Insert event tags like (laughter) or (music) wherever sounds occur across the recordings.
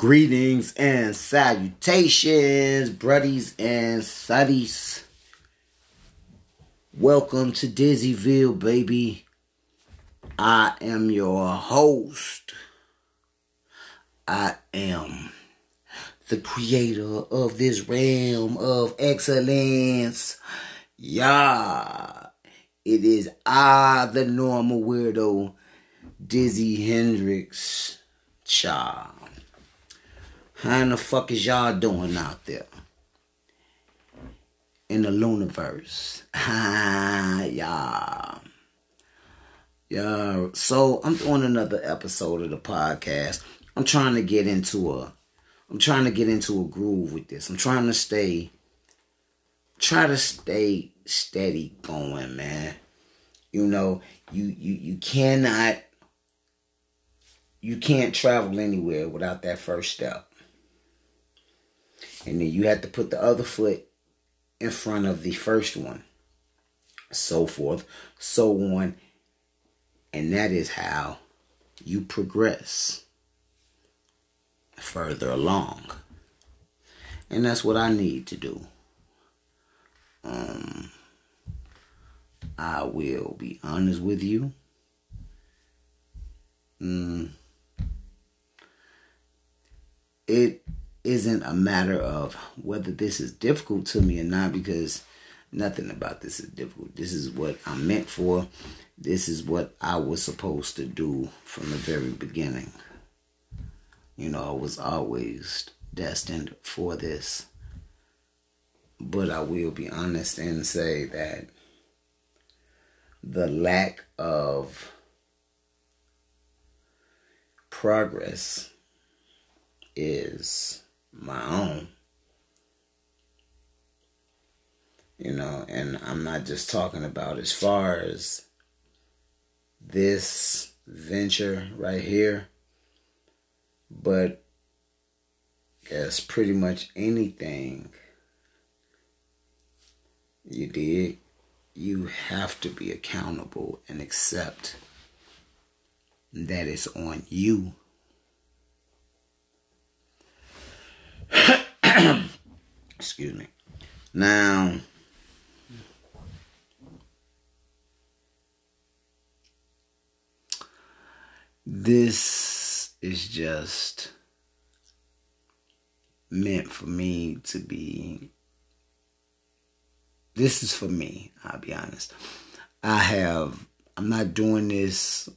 Greetings and salutations, bruddies and suddies. Welcome to Dizzyville, baby. I am your host. I am the creator of this realm of excellence. Yeah. It is I, the normal weirdo, Dizzy Hendrix. Child. How in the fuck is y'all doing out there? In the Luniverse. (laughs) Ah. Yeah. So I'm doing another episode of the podcast. I'm trying to get into a I'm trying to get into a groove with this. I'm trying to stay try to stay steady going, man. You know, you you you cannot you can't travel anywhere without that first step. And then you have to put the other foot in front of the first one. So forth, so on. And that is how you progress further along. And that's what I need to do. Um, I will be honest with you. Mm, it isn't a matter of whether this is difficult to me or not because nothing about this is difficult. This is what I'm meant for. This is what I was supposed to do from the very beginning. You know, I was always destined for this. But I will be honest and say that the lack of progress is my own. You know, and I'm not just talking about as far as this venture right here, but as pretty much anything you did, you have to be accountable and accept that it's on you (clears throat) Excuse me. Now, this is just meant for me to be. This is for me, I'll be honest. I have, I'm not doing this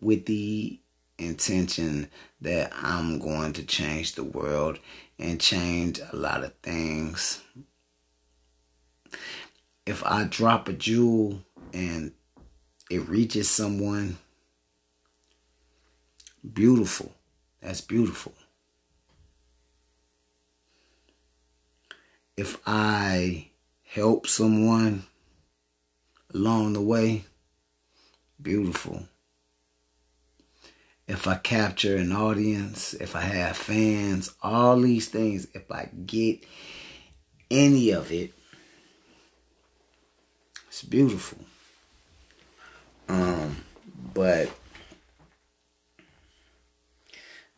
with the intention that I'm going to change the world and change a lot of things. If I drop a jewel and it reaches someone, beautiful. That's beautiful. If I help someone along the way, beautiful if I capture an audience, if I have fans, all these things, if I get any of it, it's beautiful. Um, but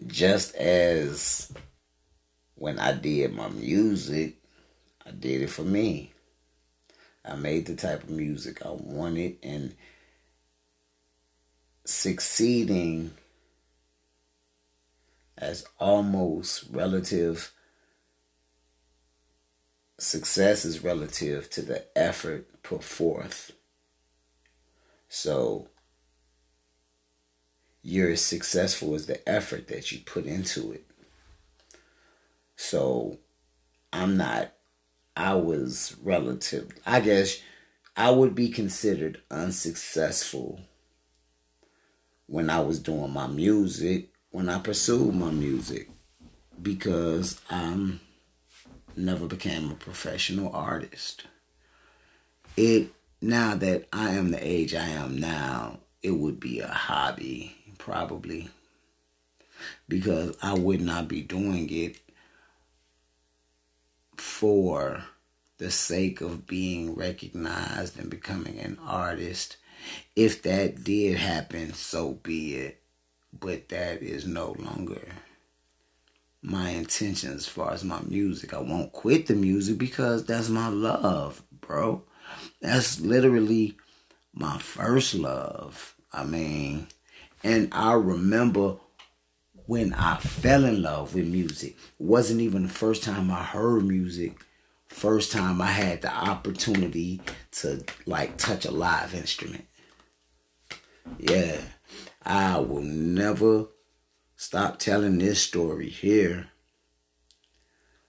just as when I did my music, I did it for me. I made the type of music I wanted and succeeding as almost relative success is relative to the effort put forth. So you're as successful as the effort that you put into it. So I'm not, I was relative, I guess I would be considered unsuccessful when I was doing my music when I pursued my music because I never became a professional artist. It now that I am the age I am now, it would be a hobby probably because I would not be doing it for the sake of being recognized and becoming an artist. If that did happen, so be it but that is no longer my intention as far as my music. I won't quit the music because that's my love, bro. That's literally my first love. I mean, and I remember when I fell in love with music. It wasn't even the first time I heard music. First time I had the opportunity to like touch a live instrument. Yeah. I will never stop telling this story here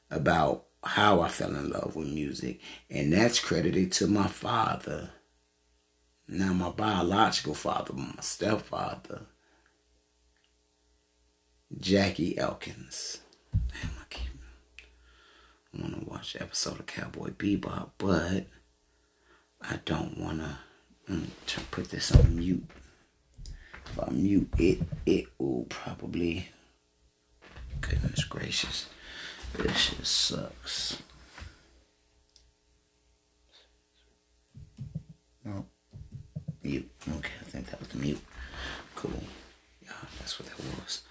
about how I fell in love with music. And that's credited to my father. Now, my biological father, my stepfather, Jackie Elkins. Damn, I keep. I want to watch the episode of Cowboy Bebop, but I don't want mm, to put this on mute. If I mute it, it will probably. Goodness gracious. This just sucks. No. Mute. Okay, I think that was the mute. Cool. Yeah, that's what that was.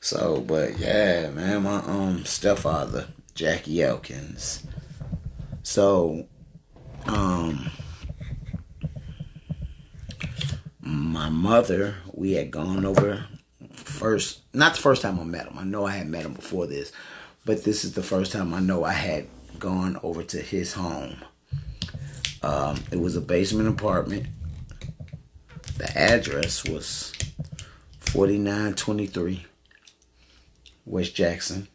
So, but yeah, man, my um stepfather, Jackie Elkins. So, um my mother, we had gone over first, not the first time I met him. I know I had met him before this, but this is the first time I know I had gone over to his home. Um, it was a basement apartment. The address was 4923 West Jackson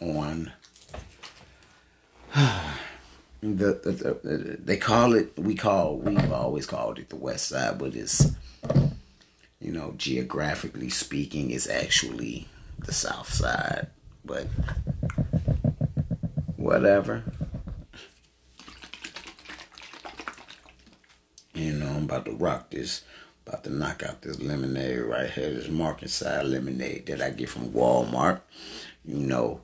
on (sighs) the, the, the, they call it we call we've always called it the west side but it's you know geographically speaking it's actually the south side but whatever you know i'm about to rock this about to knock out this lemonade right here this market side lemonade that i get from walmart you know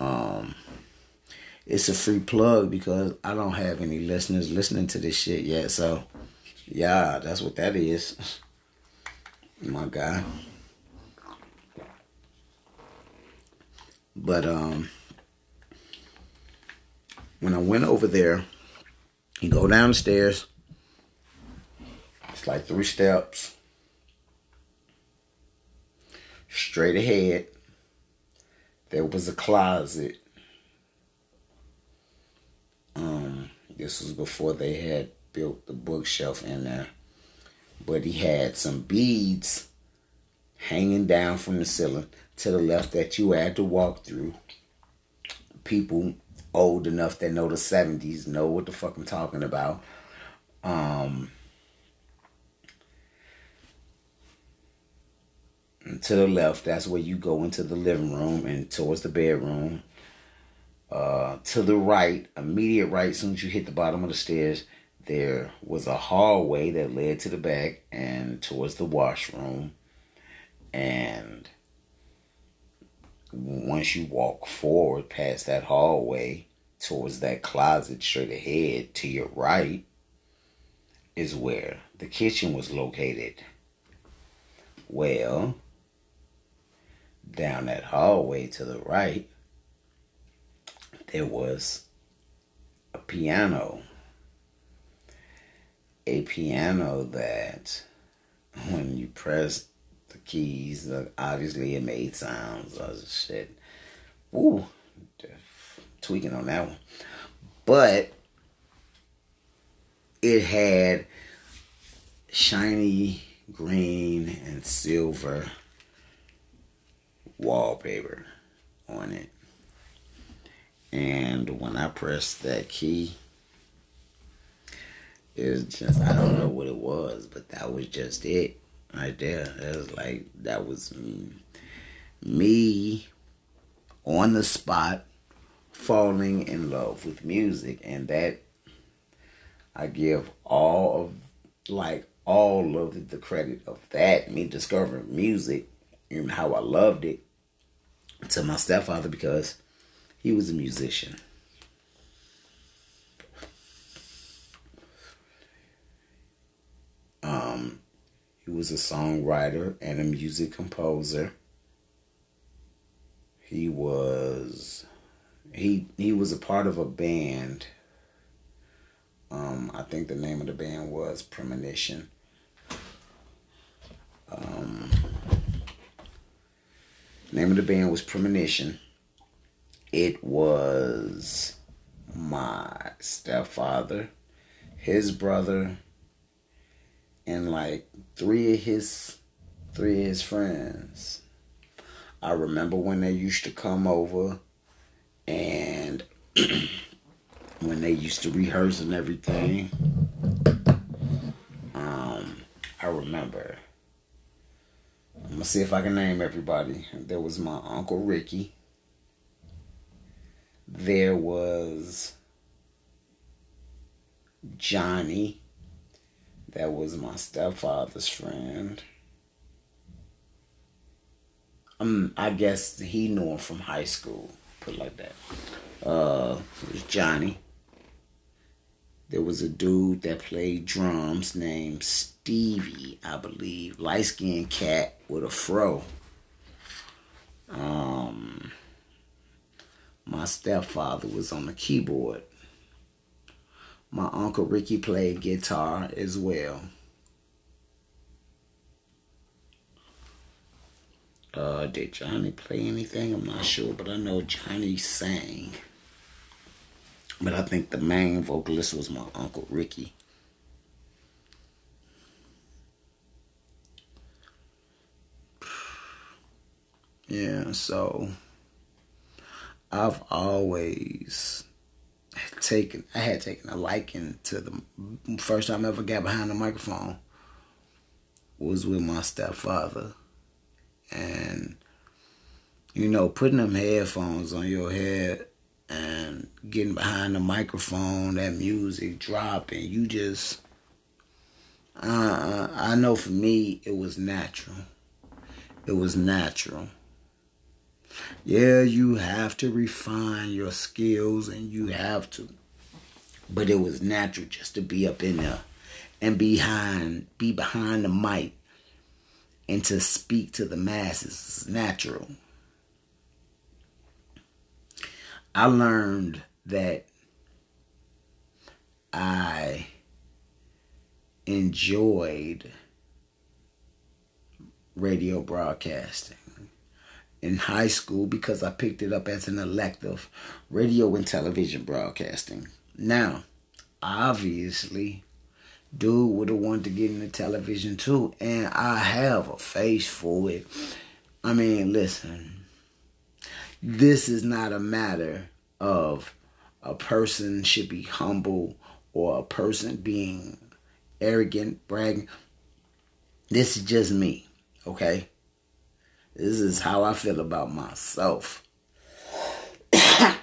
um it's a free plug because I don't have any listeners listening to this shit yet. So, yeah, that's what that is. (laughs) My guy. But um when I went over there, you go down the stairs. It's like three steps. Straight ahead. There was a closet um, this was before they had built the bookshelf in there. But he had some beads hanging down from the ceiling to the left that you had to walk through. People old enough that know the 70s know what the fuck I'm talking about. Um, to the left, that's where you go into the living room and towards the bedroom. Uh, to the right, immediate right, as soon as you hit the bottom of the stairs, there was a hallway that led to the back and towards the washroom. And once you walk forward past that hallway towards that closet straight ahead to your right is where the kitchen was located. Well, down that hallway to the right there was a piano. A piano that when you press the keys, obviously it made sounds. I shit. Ooh, tweaking on that one. But it had shiny green and silver wallpaper on it. And when I pressed that key, it was just, I don't know what it was, but that was just it right there. It was like, that was me on the spot falling in love with music. And that, I give all of, like, all of the credit of that, me discovering music and how I loved it to my stepfather because he was a musician. Um, he was a songwriter and a music composer. He was he he was a part of a band. Um, I think the name of the band was Premonition. Um, name of the band was Premonition. It was my stepfather, his brother, and like three of his three of his friends. I remember when they used to come over and (clears throat) when they used to rehearse and everything. Um, I remember. I'm gonna see if I can name everybody. There was my uncle Ricky. There was Johnny. That was my stepfather's friend. Um, I guess he knew him from high school. Put like that. Uh, it was Johnny. There was a dude that played drums named Stevie, I believe, light skinned cat with a fro. Um, my stepfather was on the keyboard. My uncle Ricky played guitar as well. Uh, did Johnny play anything? I'm not sure, but I know Johnny sang. But I think the main vocalist was my Uncle Ricky. (sighs) Yeah, so I've always taken I had taken a liking to the first time I ever got behind the microphone was with my stepfather. And you know, putting them headphones on your head and getting behind the microphone, that music dropping, you just uh, I know for me it was natural. It was natural. Yeah, you have to refine your skills and you have to. But it was natural just to be up in there and behind be behind the mic and to speak to the masses. It's natural. I learned that I enjoyed radio broadcasting in high school because I picked it up as an elective radio and television broadcasting. Now, obviously, dude would have wanted to get into television too, and I have a face for it. I mean, listen, this is not a matter of a person should be humble or a person being arrogant, bragging. This is just me, okay? This is how I feel about myself. (coughs)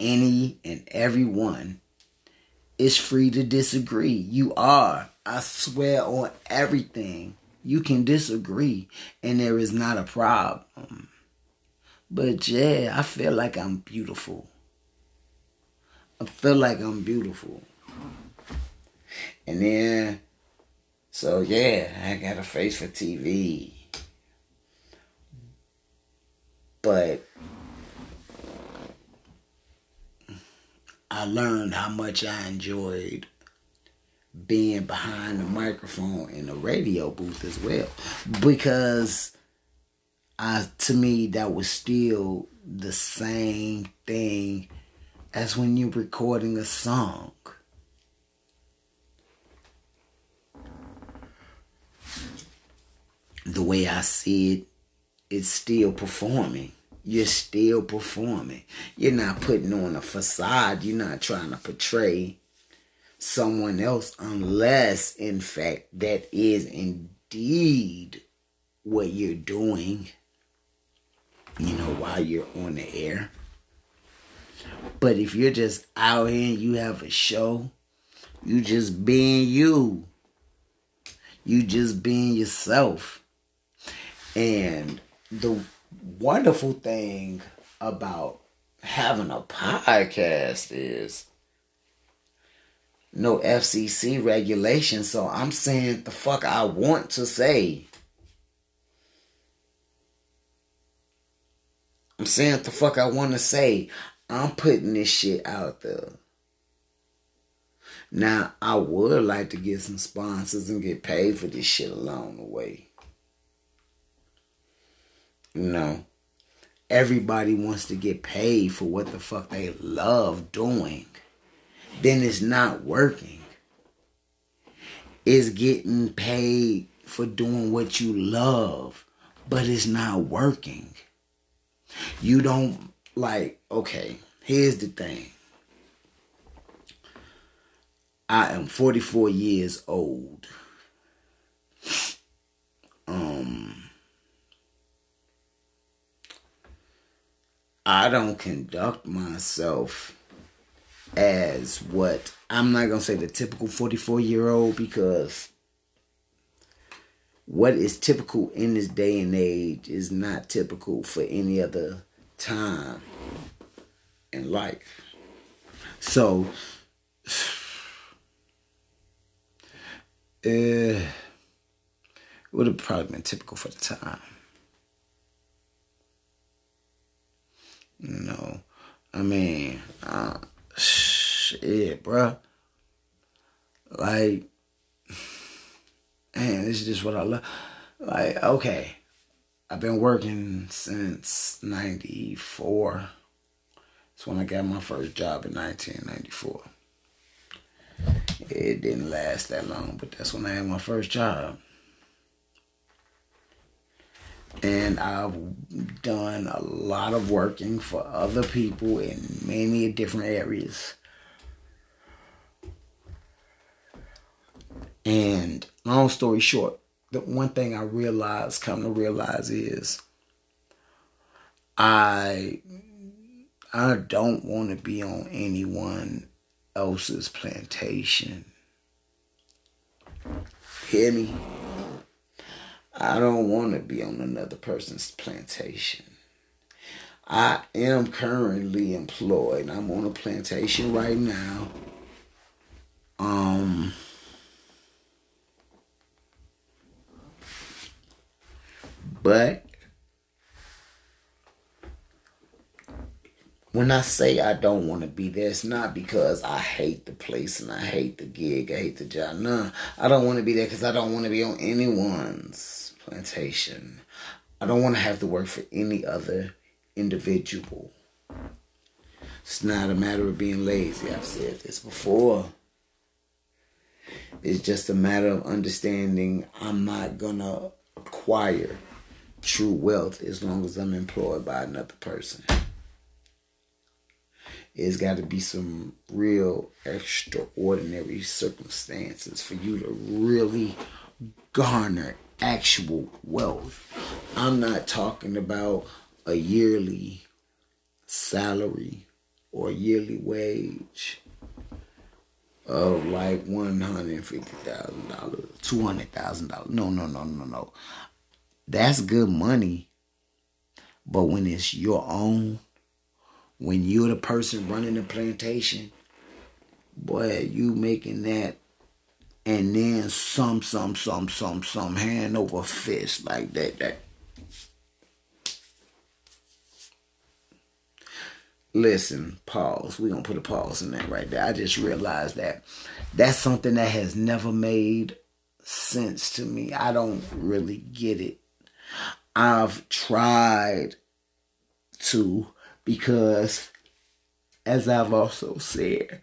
Any and everyone is free to disagree. You are. I swear on everything. You can disagree, and there is not a problem. But yeah, I feel like I'm beautiful. I feel like I'm beautiful. And then, so yeah, I got a face for TV. But I learned how much I enjoyed being behind the microphone in the radio booth as well. Because I to me that was still the same thing as when you're recording a song. The way I see it, it's still performing. You're still performing. You're not putting on a facade. You're not trying to portray someone else unless, in fact, that is indeed what you're doing, you know, while you're on the air. But if you're just out here and you have a show, you just being you. You just being yourself. And the wonderful thing about having a podcast is no FCC regulation, so I'm saying the fuck I want to say. I'm saying the fuck I want to say. I'm putting this shit out there. Now, I would like to get some sponsors and get paid for this shit along the way. Know, everybody wants to get paid for what the fuck they love doing. Then it's not working. It's getting paid for doing what you love, but it's not working. You don't like, okay, here's the thing. I am 44 years old. I don't conduct myself as what I'm not gonna say the typical 44 year old because what is typical in this day and age is not typical for any other time in life. So (sighs) uh, would have probably been typical for the time. You know, I mean, uh, shit, bruh. Like, man, this is just what I love. Like, okay, I've been working since 94. That's when I got my first job in 1994. It didn't last that long, but that's when I had my first job. And I've done a lot of working for other people in many different areas. And long story short, the one thing I realized, come to realize is I I don't want to be on anyone else's plantation. Hear me? I don't want to be on another person's plantation. I am currently employed. I'm on a plantation right now. Um but when I say I don't want to be there, it's not because I hate the place and I hate the gig, I hate the job. No, I don't want to be there because I don't want to be on anyone's plantation. I don't want to have to work for any other individual. It's not a matter of being lazy. I've said this before. It's just a matter of understanding I'm not going to acquire true wealth as long as I'm employed by another person it's got to be some real extraordinary circumstances for you to really garner actual wealth. I'm not talking about a yearly salary or yearly wage of like one hundred fifty thousand dollars, two hundred thousand dollars. No, no, no, no, no. That's good money, but when it's your own when you're the person running the plantation, boy, you making that and then some, some, some, some, some hand over fist like that. That listen, pause. We're gonna put a pause in that right there. I just realized that that's something that has never made sense to me. I don't really get it. I've tried to because, as I've also said,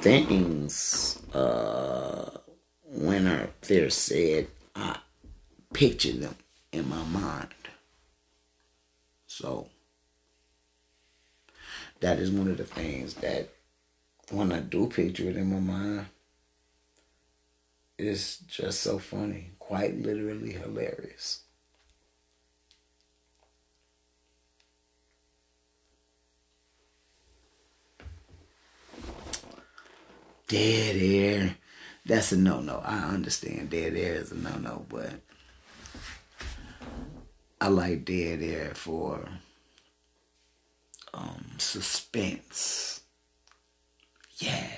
things uh, when they're said, I picture them in my mind. So that is one of the things that when I do picture it in my mind, it's just so funny, quite literally hilarious. Dead air. That's a no no. I understand dead air is a no no, but I like dead air for um, suspense. Yeah,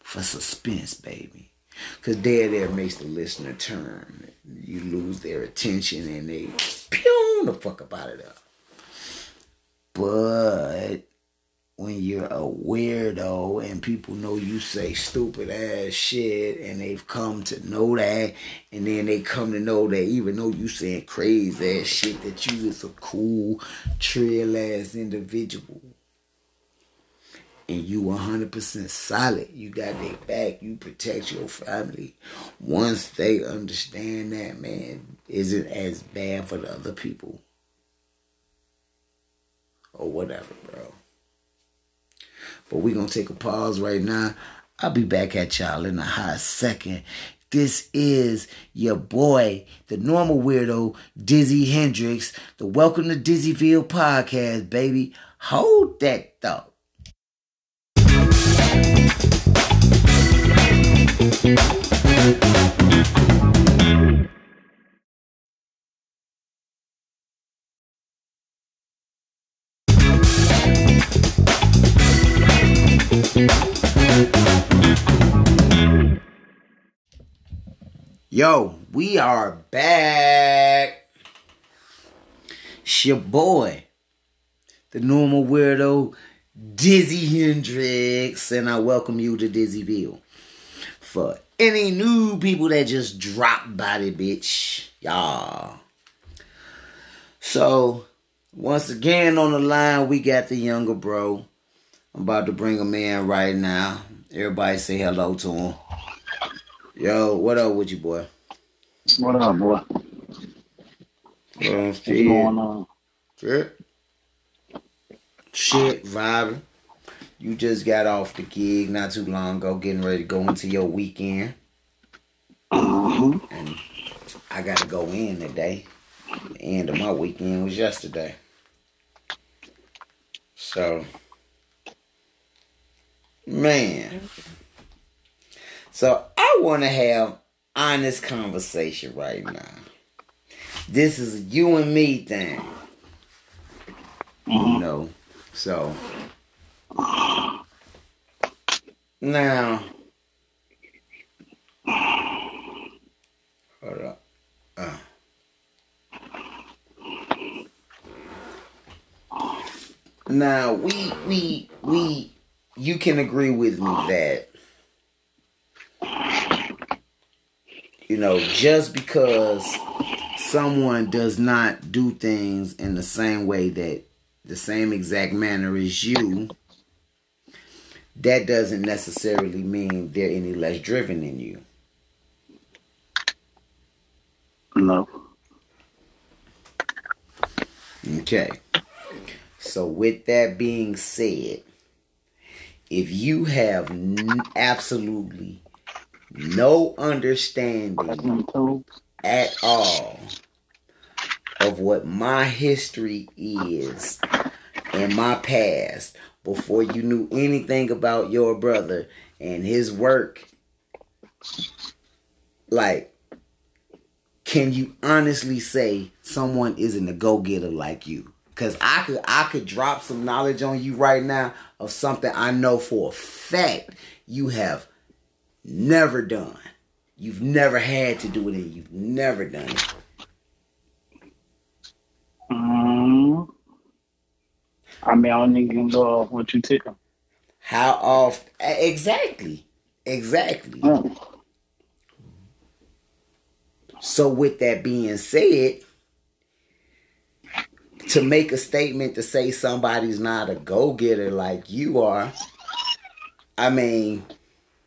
for suspense, baby. Because dead air makes the listener turn. You lose their attention and they pew the fuck about it up. But when you're a weirdo and people know you say stupid ass shit and they've come to know that and then they come to know that even though you saying crazy ass shit that you is a cool trill ass individual. And you 100% solid. You got their back. You protect your family. Once they understand that man isn't as bad for the other people? Or whatever bro but we're going to take a pause right now. I'll be back at y'all in a hot second. This is your boy, the normal weirdo, Dizzy Hendrix, the Welcome to Dizzyville podcast, baby. Hold that thought. Yo, we are back. It's your boy, the normal weirdo, Dizzy Hendrix, and I welcome you to Dizzyville. For any new people that just dropped by the bitch, y'all. So, once again on the line, we got the younger bro. I'm about to bring him in right now. Everybody say hello to him. Yo, what up with you, boy? What up, boy? Well, What's going on? Shit. Shit, vibing. You just got off the gig not too long ago, getting ready to go into your weekend. Uh-huh. And I got to go in today. The end of my weekend was yesterday. So, man. So, I want to have honest conversation right now. This is a you and me thing. You know. So now hold up. Uh. Now we we we you can agree with me ah. that you know just because someone does not do things in the same way that the same exact manner as you that doesn't necessarily mean they're any less driven than you No. Okay. So, with that being said, if you have n- absolutely no understanding at all of what my history is and my past before you knew anything about your brother and his work, like, can you honestly say someone isn't a go-getter like you? Cause I could I could drop some knowledge on you right now of something I know for a fact you have never done. You've never had to do it and you've never done it. um, I mean, I don't even go off what you tell. How often exactly. Exactly. Mm. So with that being said, to make a statement to say somebody's not a go-getter like you are, I mean,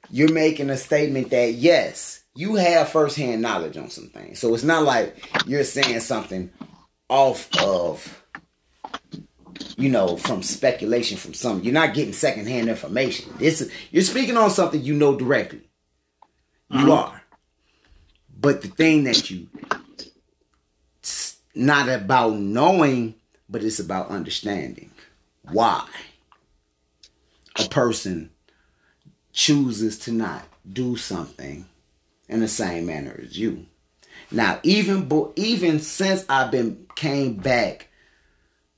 you're making a statement that yes, you have firsthand knowledge on some things. So it's not like you're saying something off of you know, from speculation from some. You're not getting secondhand information. This is you're speaking on something you know directly. You uh-huh. are. But the thing that you not about knowing, but it's about understanding why a person chooses to not do something in the same manner as you. Now, even bo- even since I've been came back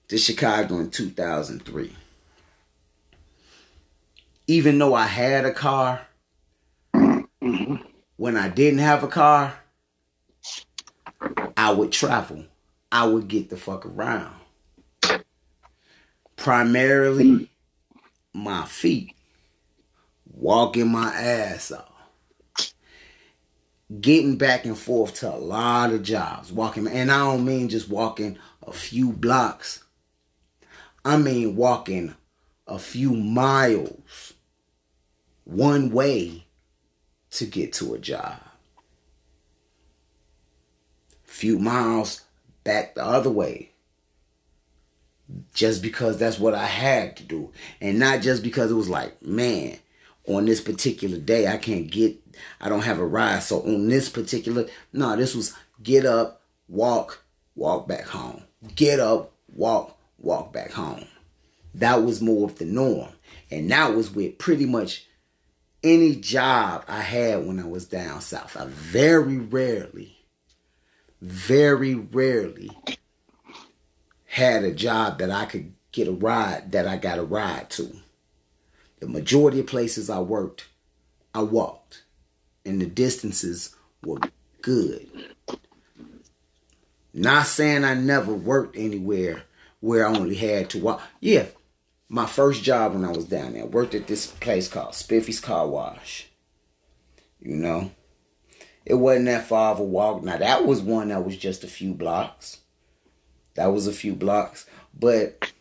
to Chicago in 2003, even though I had a car, mm-hmm. when I didn't have a car, I would travel. I would get the fuck around. Primarily hmm. my feet. Walking my ass off. Getting back and forth to a lot of jobs. Walking and I don't mean just walking a few blocks. I mean walking a few miles one way to get to a job. Few miles back the other way. Just because that's what I had to do. And not just because it was like, man, on this particular day I can't get I don't have a ride. So on this particular no, this was get up, walk, walk back home. Get up, walk, walk back home. That was more of the norm. And that was with pretty much any job I had when I was down south. I very rarely, very rarely had a job that I could get a ride that I got a ride to. The majority of places I worked, I walked. And the distances were good. Not saying I never worked anywhere where I only had to walk. Yeah, my first job when I was down there. I worked at this place called Spiffy's Car Wash. You know, it wasn't that far of a walk. Now that was one that was just a few blocks. That was a few blocks, but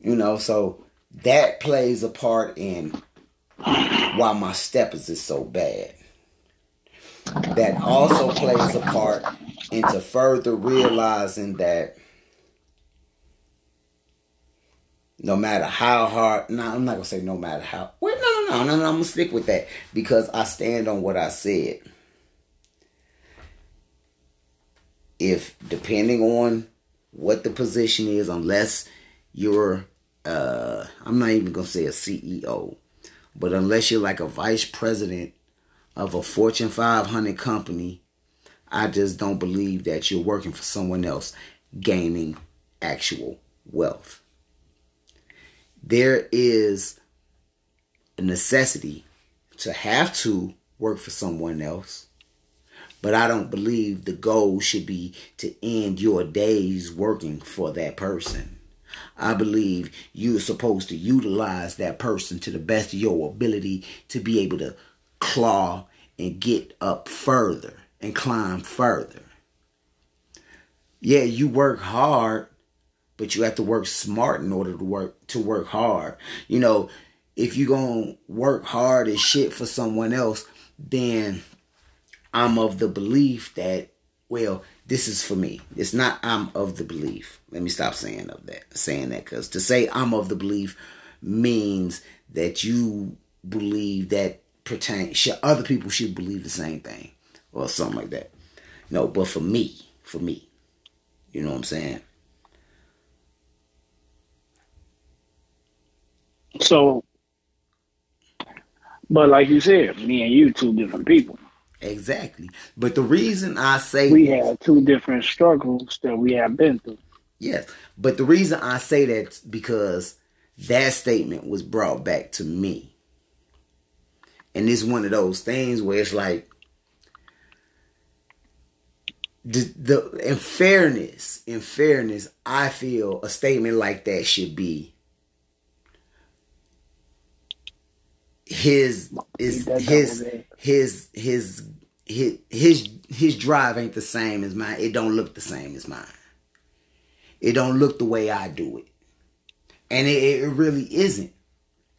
you know, so that plays a part in why my steppers is so bad. That also plays a part into further realizing that no matter how hard. No, I'm not gonna say no matter how. Wait, no, no, no, no, no. I'm gonna stick with that because I stand on what I said. If depending on what the position is, unless you're, uh, I'm not even gonna say a CEO, but unless you're like a vice president of a Fortune 500 company, I just don't believe that you're working for someone else gaining actual wealth there is a necessity to have to work for someone else. But I don't believe the goal should be to end your days working for that person. I believe you're supposed to utilize that person to the best of your ability to be able to claw and get up further and climb further. Yeah, you work hard but you have to work smart in order to work to work hard. You know, if you're gonna work hard as shit for someone else, then I'm of the belief that well, this is for me. It's not I'm of the belief. Let me stop saying of that, saying that because to say I'm of the belief means that you believe that pertain should, other people should believe the same thing or something like that. No, but for me, for me, you know what I'm saying. So, but like you said, me and you two different people. Exactly. But the reason I say we have two different struggles that we have been through. Yes. But the reason I say that because that statement was brought back to me. And it's one of those things where it's like the, the in fairness, in fairness, I feel a statement like that should be his is his his his his his his drive ain't the same as mine. It don't look the same as mine. It don't look the way I do it. And it, it really isn't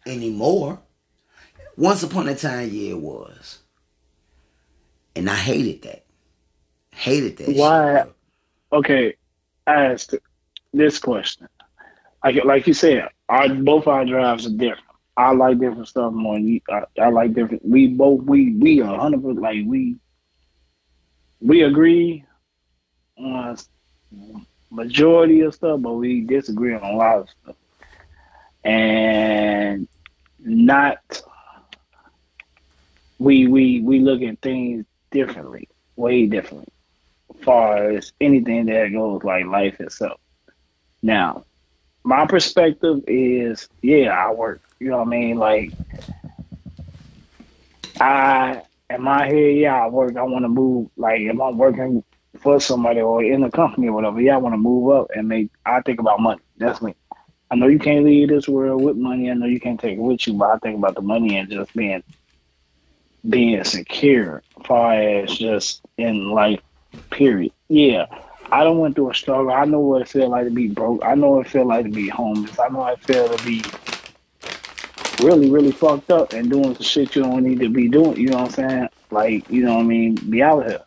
anymore. Once upon a time, yeah, it was. And I hated that. Hated that. Why? Shit, okay, I asked this question. Like, like you said, our both our drives are different. I like different stuff more. You, I, I, like different. We both we we are hundred percent like we we agree on majority of stuff, but we disagree on a lot of stuff, and not we we we look at things differently, way differently, as far as anything that goes like life itself. Now, my perspective is, yeah, I work you know what I mean? Like, I in my head, yeah, I work. I want to move. Like if I'm working for somebody or in a company or whatever, yeah, I want to move up and make. I think about money. That's me. I know you can't leave this world with money. I know you can't take it with you, but I think about the money and just being being secure, as far as just in life. Period. Yeah, I don't went through a struggle. I know what it feel like to be broke. I know what it feel like to be homeless. I know what it feel to be really, really fucked up and doing some shit you don't need to be doing. You know what I'm saying? Like, you know what I mean? Be out of here.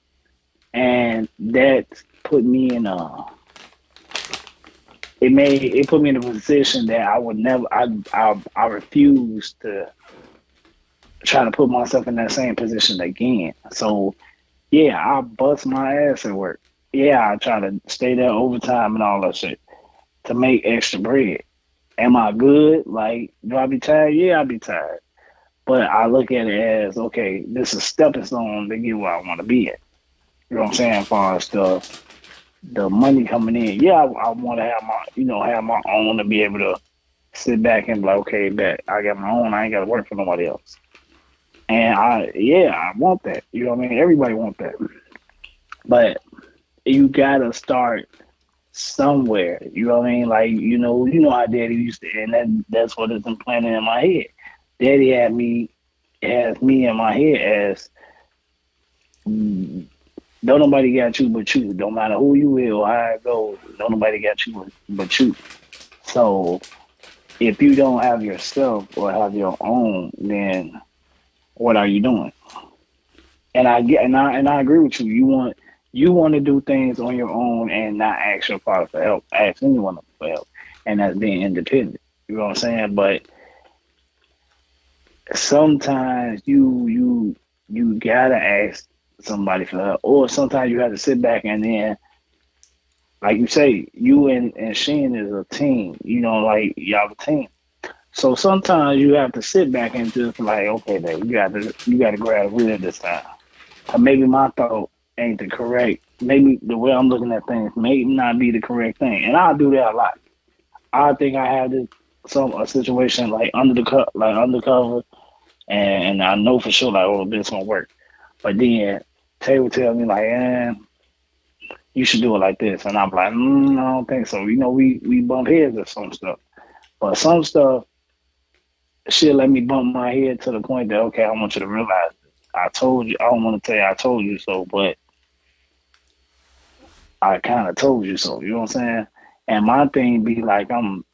And that put me in a it made it put me in a position that I would never I I I refuse to try to put myself in that same position again. So yeah, I bust my ass at work. Yeah, I try to stay there overtime and all that shit to make extra bread. Am I good? Like, do I be tired? Yeah, I be tired. But I look at it as okay, this is stepping stone to get where I want to be at. You know what I'm saying? As far as the the money coming in, yeah, I, I want to have my you know have my own to be able to sit back and be like, okay, bet I got my own. I ain't got to work for nobody else. And I yeah, I want that. You know what I mean? Everybody want that. But you gotta start somewhere. You know what I mean? Like, you know, you know how daddy used to and that that's what is implanted in my head. Daddy had me has me in my head as don't nobody got you but you. Don't matter who you will or how it goes, don't nobody got you but you. So if you don't have yourself or have your own, then what are you doing? And I get and I and I agree with you. You want you want to do things on your own and not ask your father for help, ask anyone for help, and that's being independent. You know what I'm saying? But sometimes you you you gotta ask somebody for help, or sometimes you have to sit back and then, like you say, you and and Sheen is a team. You know, like y'all a team. So sometimes you have to sit back and just like, okay, babe, you got to you got to grab rid of this time. Or maybe my thought ain't the correct. Maybe the way I'm looking at things may not be the correct thing, and I do that a lot. I think I have this some a situation like under the cut, like undercover, and, and I know for sure like, oh, this gonna work. But then Tay tell me like, eh, you should do it like this, and I'm like, mm, I don't think so. You know, we we bump heads or some stuff, but some stuff she'll let me bump my head to the point that okay, I want you to realize I told you. I don't want to tell you I told you so, but I kind of told you so. You know what I'm saying? And my thing be like, I'm.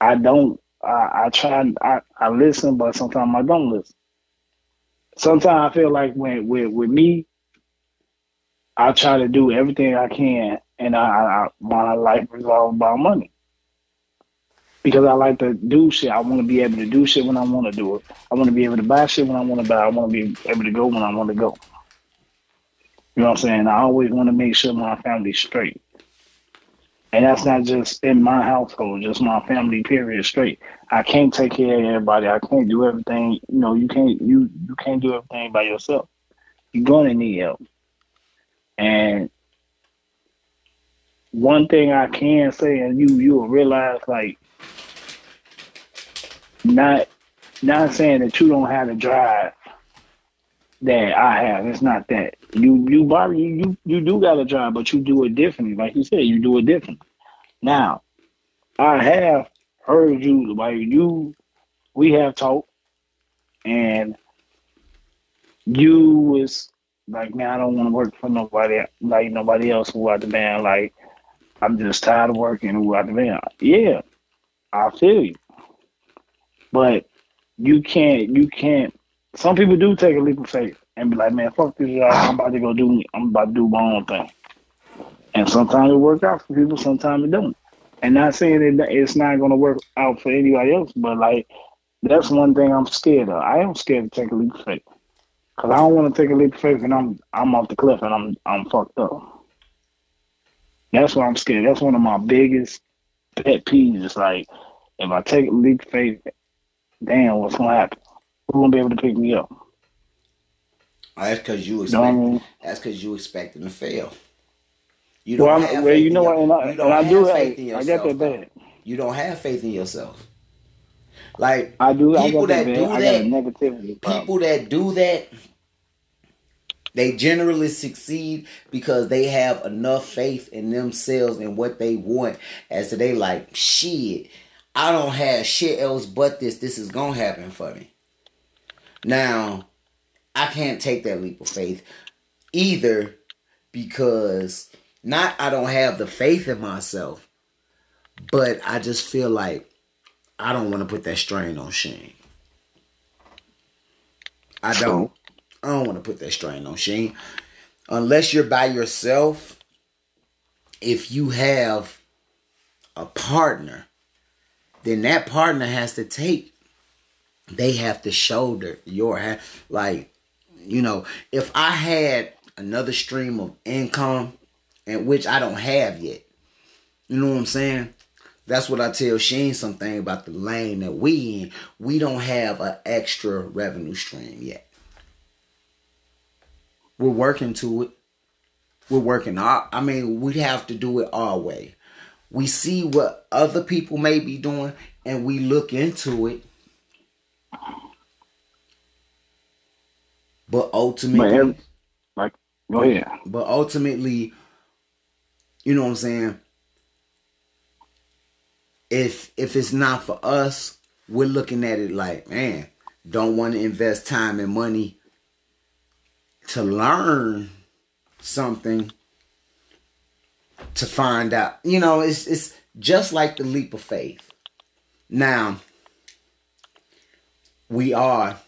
I don't. I, I try. I, I listen, but sometimes I don't listen. Sometimes I feel like when with with me, I try to do everything I can, and I, I my life revolves about money because I like to do shit. I want to be able to do shit when I want to do it. I want to be able to buy shit when I want to buy. I want to be able to go when I want to go. You know what I'm saying? I always want to make sure my family's straight. And that's not just in my household, just my family period straight. I can't take care of everybody. I can't do everything. You know, you can't you you can't do everything by yourself. You're gonna need help. And one thing I can say, and you you will realize like not not saying that you don't have to drive that I have. It's not that. You you Bobby, you you, you do got a job, but you do it differently. Like you said, you do it differently. Now, I have heard you like you we have talked and you was like, man, I don't want to work for nobody like nobody else who out the band. Like, I'm just tired of working who out the band. Yeah, I feel you. But you can't you can't some people do take a leap of faith and be like, man, fuck this job. I'm about to go do I'm about to do my own thing. And sometimes it works out for people, sometimes it don't. And not saying that it's not gonna work out for anybody else, but like that's one thing I'm scared of. I am scared to take a leap of faith. Cause I don't want to take a leap of faith and I'm I'm off the cliff and I'm I'm fucked up. That's why I'm scared. That's one of my biggest pet peeves. It's like if I take a leap of faith damn, what's gonna happen? Who gonna be able to pick me up? Oh, that's because you expect. No. That's because you expecting to fail. You don't well, have well, you know what, and I, you don't and I do faith have, in I yourself. got that bad. You don't have faith in yourself. Like I do. people I that that, do I that, negativity. problem. people that do that, they generally succeed because they have enough faith in themselves and what they want, as to they like shit. I don't have shit else but this. This is gonna happen for me. Now, I can't take that leap of faith either because not I don't have the faith in myself, but I just feel like I don't want to put that strain on Shane. I don't. I don't want to put that strain on Shane. Unless you're by yourself, if you have a partner, then that partner has to take they have to shoulder your ha- like you know if i had another stream of income and which i don't have yet you know what i'm saying? That's what i tell sheen something about the lane that we in. We don't have an extra revenue stream yet. We're working to it. We're working our, i mean we have to do it our way. We see what other people may be doing and we look into it But ultimately, But like, go ahead. but ultimately, you know what I'm saying? If if it's not for us, we're looking at it like, man, don't want to invest time and money to learn something to find out. You know, it's it's just like the leap of faith. Now, we are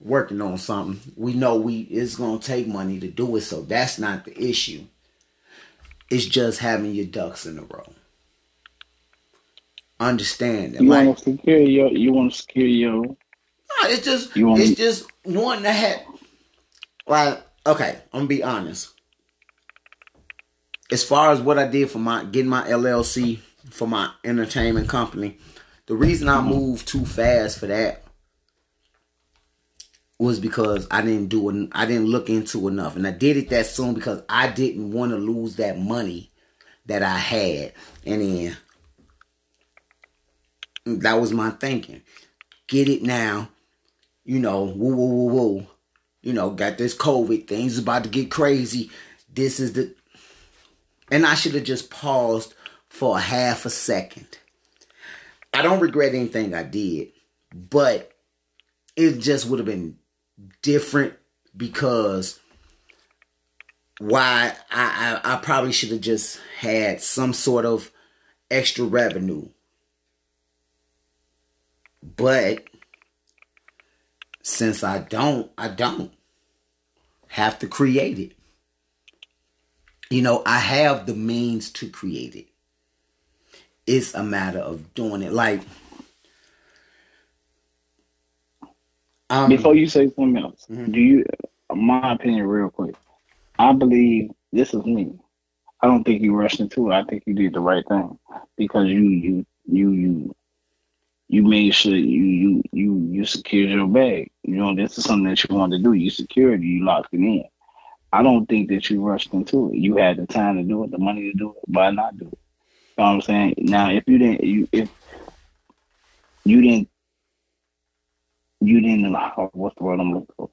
working on something. We know we it's gonna take money to do it, so that's not the issue. It's just having your ducks in a row. Understand that, You like want to secure your. You want to secure your. no, it's just You wanna- it's just wanting to have like okay, I'm gonna be honest. As far as what I did for my getting my LLC for my entertainment company, the reason I mm-hmm. moved too fast for that was because I didn't do it. I didn't look into enough, and I did it that soon because I didn't want to lose that money that I had, and then that was my thinking. Get it now, you know. Woo woo woo woo. You know, got this COVID. Things about to get crazy. This is the, and I should have just paused for a half a second. I don't regret anything I did, but it just would have been different because why I, I I probably should have just had some sort of extra revenue. But since I don't, I don't have to create it. You know, I have the means to create it. It's a matter of doing it. Like um, Before you say something else, Mhm. do you? My opinion, real quick. I believe this is me. I don't think you rushed into it. I think you did the right thing because you you you you you made sure you you you you secured your bag. You know, this is something that you wanted to do. You secured it. You locked it in. I don't think that you rushed into it. You had the time to do it, the money to do it. Why not do it? You know what I'm saying? Now, if you didn't, you if you didn't, you didn't. (laughs) What's the word I'm looking for?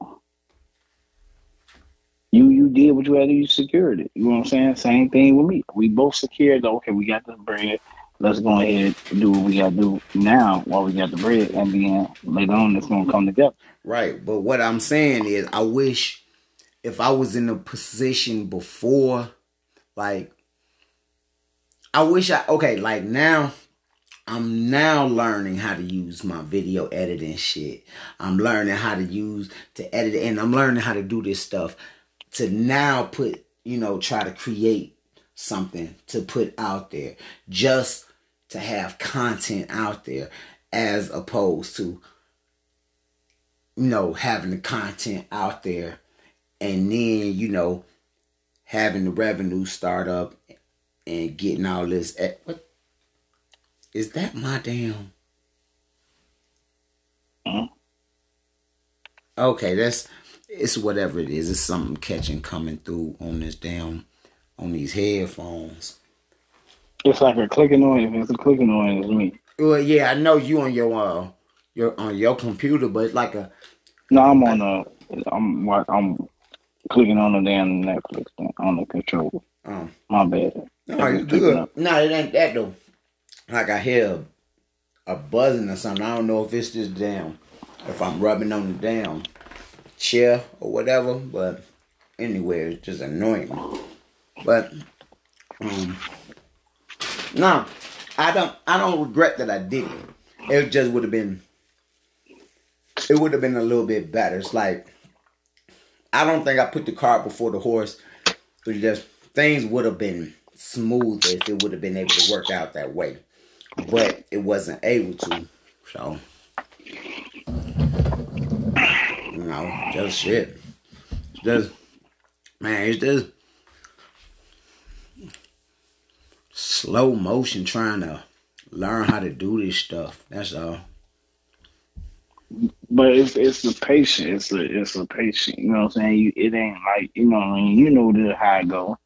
You you did what you had to. You secured it. You know what I'm saying? Same thing with me. We both secured. Okay, we got the bread. Let's go ahead and do what we got to do now while we got the bread, and then later on it's gonna come together. Right. But what I'm saying is, I wish if I was in a position before, like, I wish I, okay, like now, I'm now learning how to use my video editing shit. I'm learning how to use, to edit, and I'm learning how to do this stuff to now put, you know, try to create something to put out there just to have content out there as opposed to you know, having the content out there and then, you know, having the revenue start up and getting all this. At, what is that my damn? Okay, that's it's whatever it is. It's something catching coming through on this damn on these headphones. It's like a clicking noise. It's a clicking noise, it's me. Well, yeah, I know you on your uh your on your computer, but it's like a. No, I'm on the. I'm I'm clicking on the damn Netflix thing, on the controller. Oh. My bad. No, good. No, it ain't that though. Like I hear a, buzzing or something. I don't know if it's just down, if I'm rubbing on the damn chair or whatever. But anyway, it's just annoying. But um, no, I don't. I don't regret that I did it. It just would have been. It would have been a little bit better. It's like I don't think I put the cart before the horse. But just things would have been smooth if it would have been able to work out that way. But it wasn't able to. So you know, just shit. Just man, it's just slow motion trying to learn how to do this stuff. That's all. But it's it's the patient. It's a it's a patient. You know what I'm saying? You, it ain't like you know. what I mean, you know the how it go.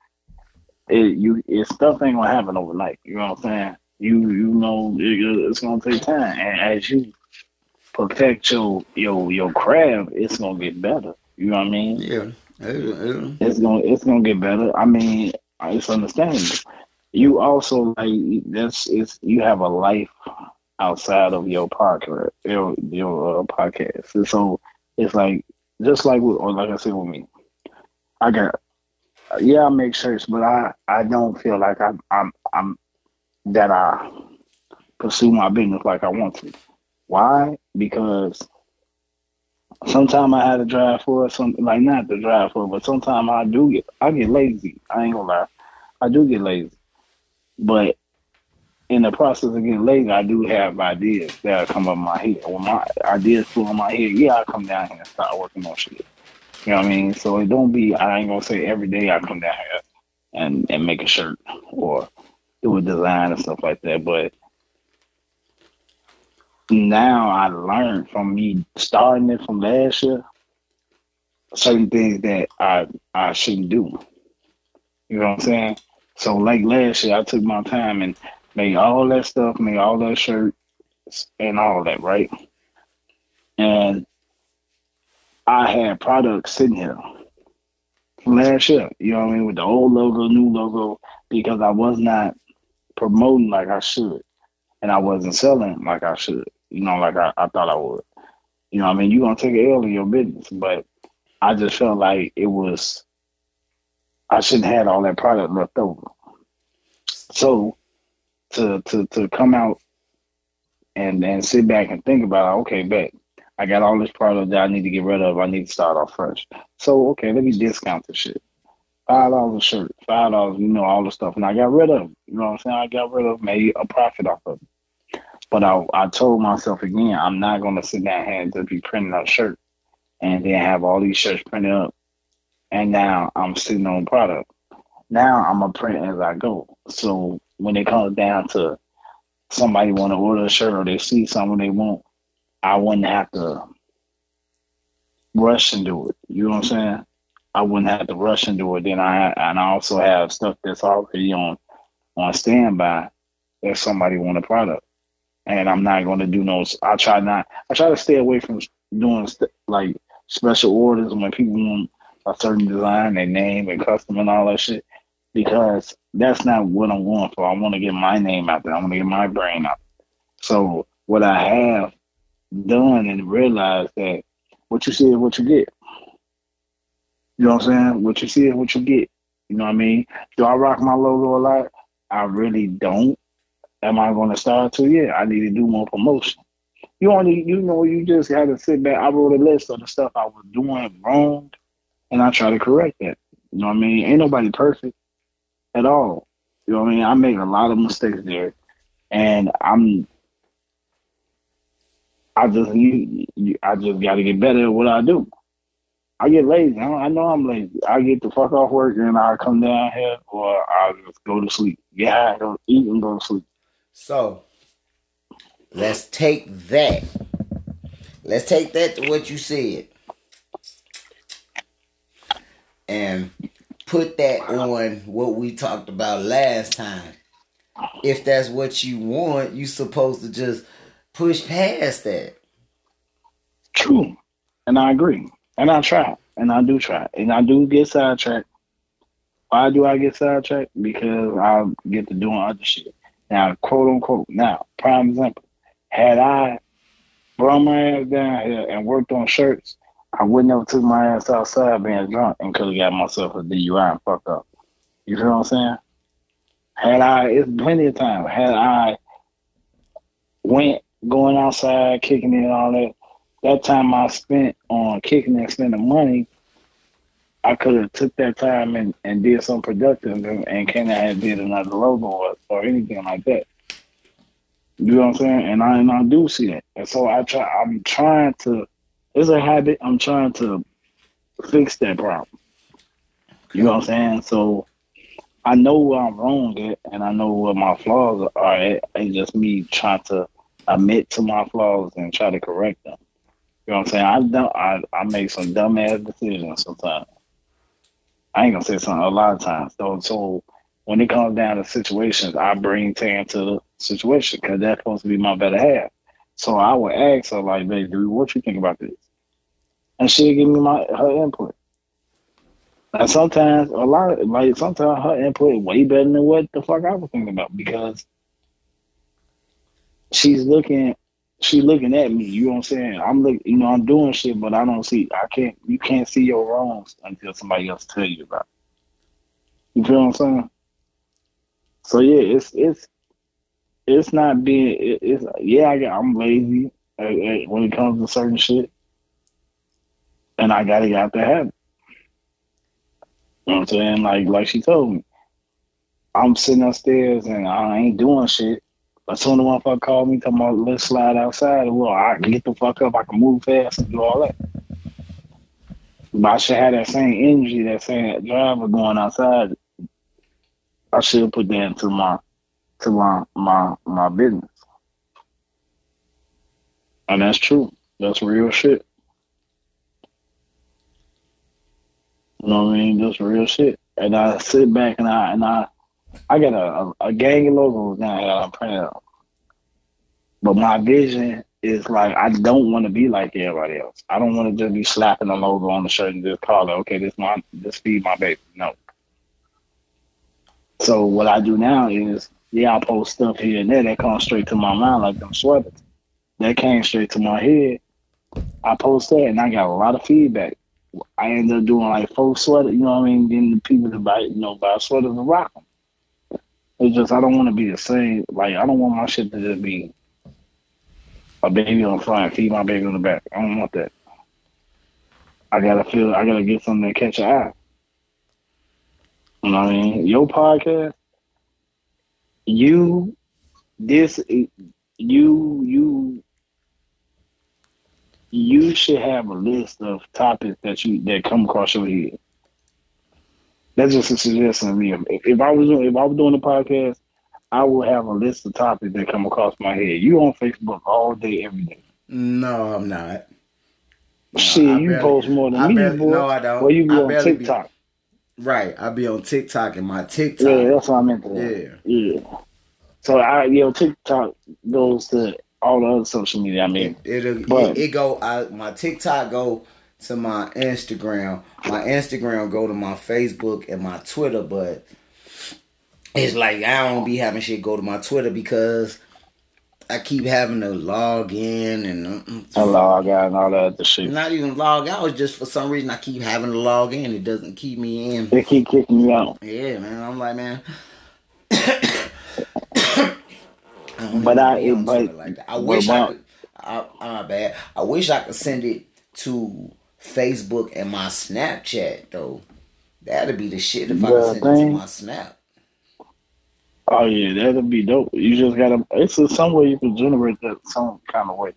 It you it stuff ain't gonna happen overnight. You know what I'm saying? You you know it, it's gonna take time, and as you perfect your your your craft, it's gonna get better. You know what I mean? Yeah. It's gonna it's gonna get better. I mean, it's understandable. You also like that's it's you have a life outside of your podcast, your your uh, podcast. And so it's like just like with, or like I said with me, I got yeah I make shirts, but I I don't feel like I'm I'm I'm that I pursue my business like I want to. Why? Because sometimes I had to drive for something like not to drive for, but sometimes I do get I get lazy. I ain't gonna lie, I do get lazy. But in the process of getting lazy, I do have ideas that come up my head. When my ideas pull in my head, yeah, I come down here and start working on shit. You know what I mean? So it don't be. I ain't gonna say every day I come down here and and make a shirt or do a design and stuff like that. But now I learned from me starting it from last year certain things that I I shouldn't do. You know what I'm saying? So like last year, I took my time and made all that stuff, made all that shirts and all that, right? And I had products sitting here last year, you know what I mean, with the old logo, new logo, because I was not promoting like I should. And I wasn't selling like I should, you know, like I, I thought I would. You know I mean? You're going to take an L in your business, but I just felt like it was, I shouldn't have all that product left over. So to to to come out and and sit back and think about it, okay, bet I got all this product that I need to get rid of. I need to start off fresh. So okay, let me discount the shit. Five dollars a shirt, five dollars, you know, all the stuff. And I got rid of them. You know what I'm saying? I got rid of made a profit off of it. But I I told myself again, I'm not gonna sit down here and just be printing up shirts and then have all these shirts printed up. And now I'm sitting on product. Now I'm a print as I go. So when it comes down to somebody want to order a shirt or they see something they want, I wouldn't have to rush and do it. You know what I'm saying? I wouldn't have to rush into it. Then I and I also have stuff that's already on on standby if somebody want a product, and I'm not going to do no. I try not. I try to stay away from doing st- like special orders when people want a certain design, their name and custom and all that shit because that's not what I'm going for. I want to get my name out there. I want to get my brain out. So what I have done and realized that what you see is what you get. You know what I'm saying? What you see is what you get. You know what I mean? Do I rock my logo a lot? I really don't. Am I going to start to? Yeah, I need to do more promotion. You only, you know, you just had to sit back. I wrote a list of the stuff I was doing wrong, and I try to correct that. You know what I mean? Ain't nobody perfect at all. You know what I mean? I made a lot of mistakes there, and I'm. I just you, you I just got to get better at what I do. I get lazy. I, I know I'm lazy. I get the fuck off work and I come down here, or I just go to sleep. Yeah, I go eat and go to sleep. So let's take that. Let's take that to what you said. And put that on what we talked about last time. If that's what you want, you're supposed to just push past that. True. And I agree. And I try. And I do try. And I do get sidetracked. Why do I get sidetracked? Because I get to doing other shit. Now, quote unquote, now, prime example. Had I brought my ass down here and worked on shirts, I wouldn't have took my ass outside being drunk and could have got myself a DUI and fucked up. You feel what I'm saying? Had I, it's plenty of time. Had I went going outside, kicking it, and all that, that time I spent on kicking and spending money, I could have took that time and, and did some productive and, and came out and did another logo or, or anything like that. You know what I'm saying? And I and I do see it. And so I try I'm trying to it's a habit, I'm trying to fix that problem. You know what I'm saying? So I know where I'm wrong at and I know where my flaws are at. It's just me trying to admit to my flaws and try to correct them. You know what I'm saying? I don't I, I make some dumbass decisions sometimes. I ain't gonna say something a lot of times. So so when it comes down to situations, I bring Tam to the situation because that's supposed to be my better half. So I would ask her like, "Baby, what you think about this?" And she'll give me my her input. And sometimes a lot of like sometimes her input way better than what the fuck I was thinking about because she's looking she's looking at me, you know what I'm saying? I'm looking you know, I'm doing shit but I don't see I can't you can't see your wrongs until somebody else tell you about it. You feel what I'm saying? So yeah, it's it's it's not being it, it's yeah I got, I'm lazy when it comes to certain shit, and I gotta get out the habit. You know what I'm saying? Like like she told me, I'm sitting upstairs and I ain't doing shit. But soon as the motherfucker called me, talking about let's slide outside. Well, I can get the fuck up, I can move fast and do all that. But I should have that same energy, that same drive of going outside. I should put that into my to my my my business. And that's true. That's real shit. You know what I mean? That's real shit. And I sit back and I and I I got a, a, a gang of logos now that I'm out. But my vision is like I don't want to be like everybody else. I don't want to just be slapping a logo on the shirt and just call it, okay, this my this feed my baby. No. So what I do now is yeah, I post stuff here and there that comes straight to my mind, like them sweaters. That came straight to my head. I post that and I got a lot of feedback. I ended up doing like four sweaters, you know what I mean? Getting the people to buy, you know, buy sweaters and rock them. It's just I don't want to be the same. Like I don't want my shit to just be a baby on the front, feed my baby on the back. I don't want that. I gotta feel. I gotta get something to catch your eye. You know what I mean? Your podcast, you this you you you should have a list of topics that you that come across your head. That's just a suggestion to me. If, if I was doing, if I was doing a podcast, I would have a list of topics that come across my head. You on Facebook all day, every day. No, I'm not. No, Shit, you barely, post more than I me, barely, boy. No, I don't. Well, you be I on TikTok. Be, Right. I'll be on TikTok and my TikTok. Yeah, that's what I meant to Yeah. Yeah. So I you know, TikTok goes to all the other social media. I mean it, it'll, but, it, it go I, my TikTok go to my Instagram. My Instagram go to my Facebook and my Twitter, but it's like I don't be having shit go to my Twitter because I keep having to log in and uh, log out and all that other shit. Not even log out. It's just for some reason I keep having to log in. It doesn't keep me in. They keep kicking me out. Yeah, man. I'm like, man. (coughs) I but I, but like. I wish I could. I, I'm bad. I wish I could send it to Facebook and my Snapchat though. That'd be the shit if I could send thing, it to my Snap. Oh yeah, that'd be dope. You just gotta. It's a, some way you can generate that some kind of way.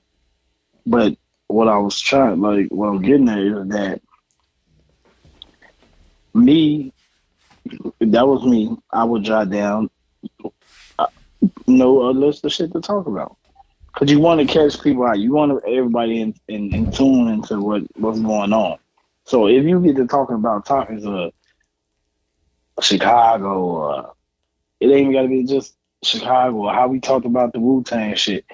But what I was trying, like, what I'm getting at is that me, that was me. I would jot down uh, no a list of shit to talk about. Cause you want to catch people out. You want everybody in, in, in tune into what what's going on. So if you get to talking about topics of Chicago or it ain't even got to be just Chicago. How we talked about the Wu Tang shit.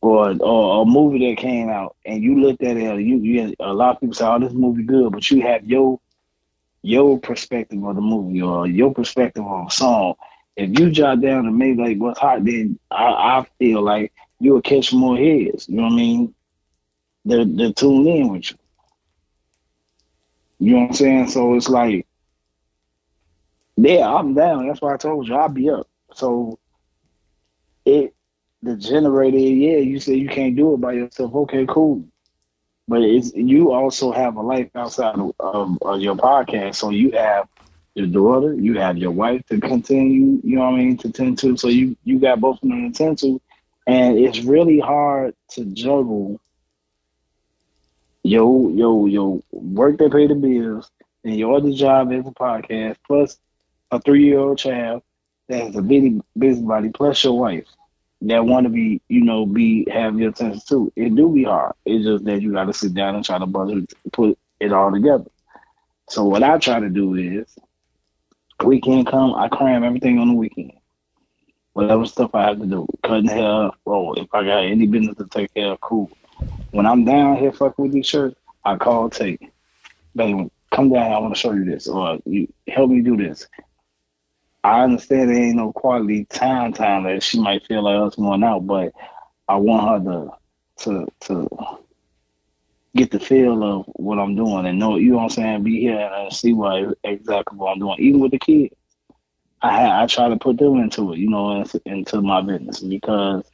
or or a movie that came out and you looked at it, you, you a lot of people say, "Oh, this movie good," but you have your your perspective of the movie or your perspective on a song. If you jot down and make like what's hot, then I, I feel like you'll catch more heads. You know what I mean? They're they're tuned in with you. You know what I'm saying? So it's like, yeah, I'm down. That's why I told you I'll be up. So it the generator, yeah, you say you can't do it by yourself. Okay, cool. But it's you also have a life outside of, of, of your podcast. So you have your daughter, you have your wife to continue, you know what I mean, to tend to. So you you got both of them to tend to. And it's really hard to juggle your your your work that pay the bills and your other job as a podcast, plus a three year old child that has a busy busybody, plus your wife that want to be, you know, be have your attention too. It do be hard. It's just that you got to sit down and try to budget, put it all together. So what I try to do is, weekend come, I cram everything on the weekend. Whatever stuff I have to do, cutting hair, oh, if I got any business to take care of, cool. When I'm down here fucking with these shirts, I call Tate. Baby, come down, I want to show you this, or you help me do this. I understand there ain't no quality time time that she might feel like us going out, but I want her to to to get the feel of what I'm doing and know you know what I'm saying, be here and see what exactly what I'm doing. Even with the kids. I I try to put them into it, you know, into my business because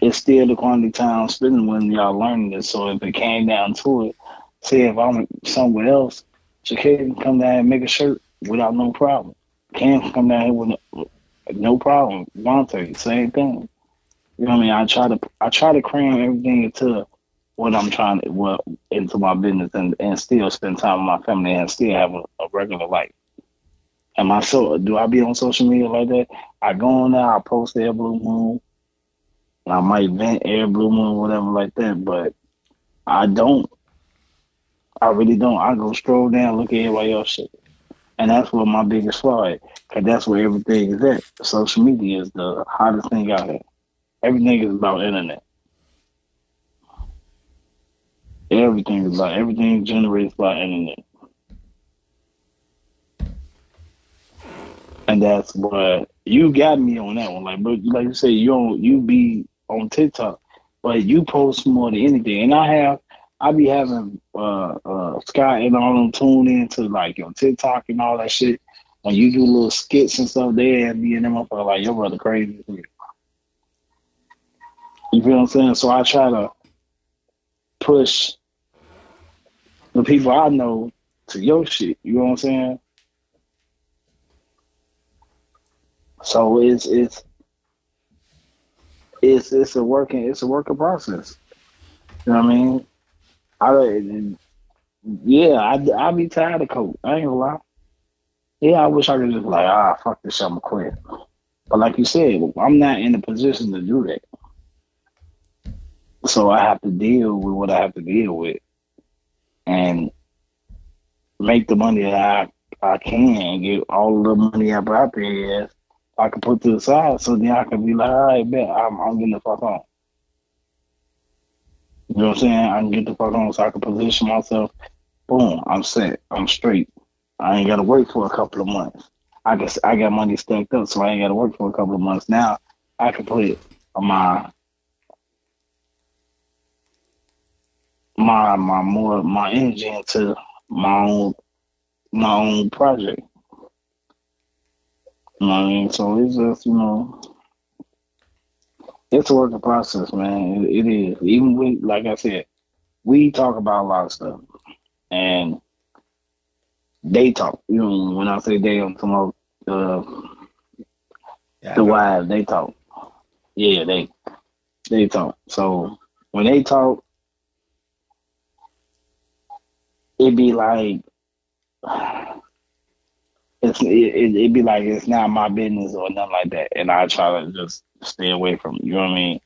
it's still the quality time spending when y'all learning this. So if it came down to it, say if I'm somewhere else, Shakira can come down and make a shirt without no problem. Cam can come down here with no, no problem. Monte, same thing. You know what I mean? I try to I try to cram everything into what I'm trying to well into my business and, and still spend time with my family and still have a, a regular life. Am I so do I be on social media like that? I go on there, I post every blue moon. I might vent every blue moon, whatever like that, but I don't. I really don't. I go stroll down, look at everybody else shit. And that's what my biggest flaw is. Cause that's where everything is at. Social media is the hottest thing out here. Everything is about internet. Everything is about everything generated by internet. And that's what you got me on that one. Like but like you say, you don't you be on TikTok, but you post more than anything. And I have I be having uh uh Scott and all them tune into like your TikTok and all that shit. When you do little skits and stuff there and me and them up like your brother crazy. You feel what I'm saying? So I try to push the people I know to your shit. You know what I'm saying? So it's it's it's it's a working it's a working process. You know what I mean? I yeah, I I be tired of coke. I ain't gonna lie. Yeah, I wish I could just like ah fuck this, I'm quit. But like you said, I'm not in a position to do that. So I have to deal with what I have to deal with, and make the money that I I can get all the money I brought there. I can put to the side, so then I can be like, all right, bet I'm I'm getting the fuck on. You know what I'm saying? I can get the fuck on so I can position myself. Boom, I'm set. I'm straight. I ain't gotta wait for a couple of months. I guess I got money stacked up, so I ain't gotta work for a couple of months. Now I can put my my my more my energy into my own my own project. You know what I mean? So it's just, you know, it's a working process, man. It, it is. Even we, like I said, we talk about a lot of stuff, and they talk. You know, when I say they, I'm talking about uh, yeah, the wives. They talk. Yeah, they they talk. So when they talk, it be like it's it, it, be like it's not my business or nothing like that, and I try to just stay away from it. You know what I mean?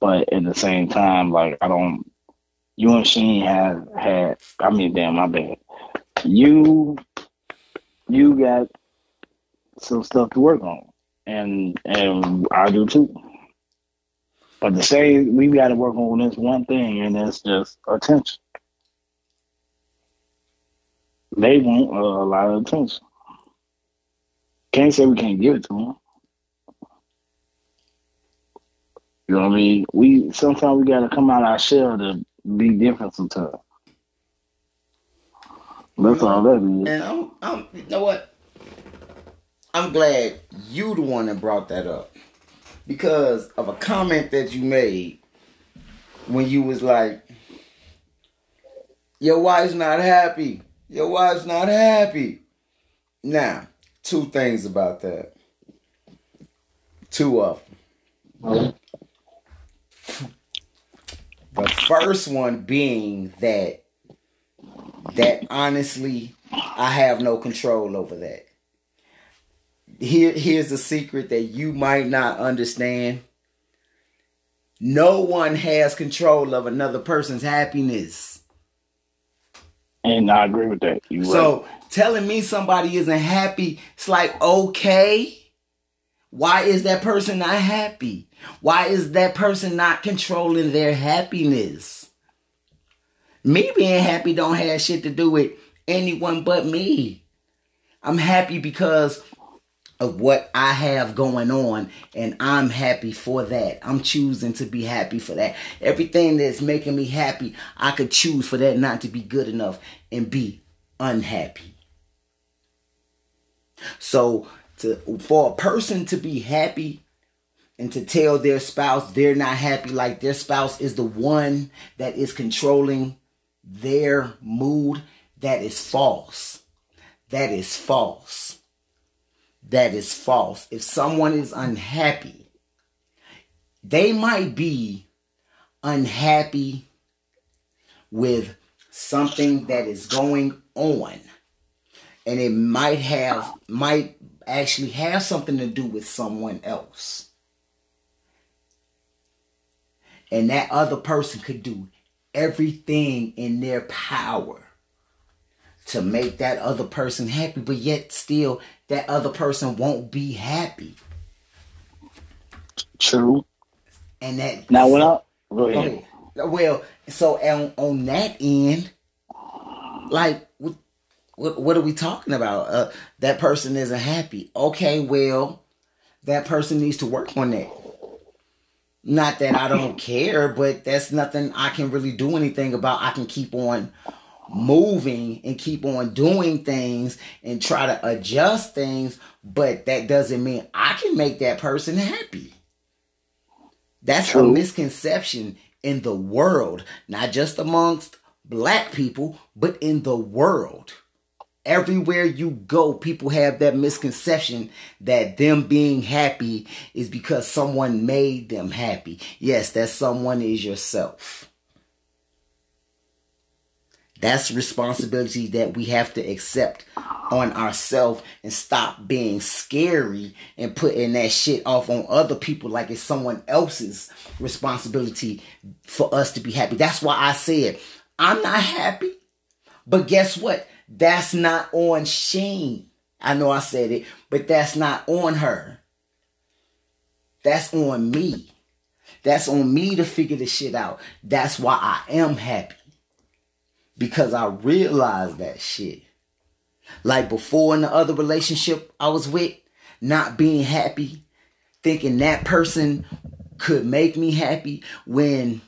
But at the same time, like I don't. You and Sheen have had. I mean, damn, my bad. You, you got some stuff to work on, and and I do too. But the same, we got to work on this one thing, and it's just attention. They want uh, a lot of attention. Can't say we can't give it to them. You know what I mean? We sometimes we got to come out our shell to be different sometimes. That's all that is. And I'm, I'm, you know what? I'm glad you the one that brought that up because of a comment that you made when you was like, "Your wife's not happy. Your wife's not happy." Now, two things about that. Two of them. The first one being that that honestly I have no control over that. Here here's a secret that you might not understand. No one has control of another person's happiness. And I agree with that. You So right. Telling me somebody isn't happy, it's like okay. Why is that person not happy? Why is that person not controlling their happiness? Me being happy don't have shit to do with anyone but me. I'm happy because of what I have going on, and I'm happy for that. I'm choosing to be happy for that. Everything that's making me happy, I could choose for that not to be good enough and be unhappy. So, to for a person to be happy and to tell their spouse they're not happy, like their spouse is the one that is controlling their mood, that is false. That is false. That is false. If someone is unhappy, they might be unhappy with something that is going on. And it might have, might actually have something to do with someone else. And that other person could do everything in their power to make that other person happy, but yet still that other person won't be happy. True. And that Now, when I. Okay. Oh, well, so on, on that end, like what, what what are we talking about? Uh, that person isn't happy. Okay, well, that person needs to work on that. Not that I don't care, but that's nothing I can really do anything about. I can keep on moving and keep on doing things and try to adjust things, but that doesn't mean I can make that person happy. That's a misconception in the world, not just amongst black people, but in the world. Everywhere you go, people have that misconception that them being happy is because someone made them happy. Yes, that someone is yourself. That's responsibility that we have to accept on ourselves and stop being scary and putting that shit off on other people like it's someone else's responsibility for us to be happy. That's why I said I'm not happy, but guess what? That's not on Sheen. I know I said it, but that's not on her. That's on me. That's on me to figure this shit out. That's why I am happy because I realized that shit. Like before in the other relationship I was with, not being happy, thinking that person could make me happy when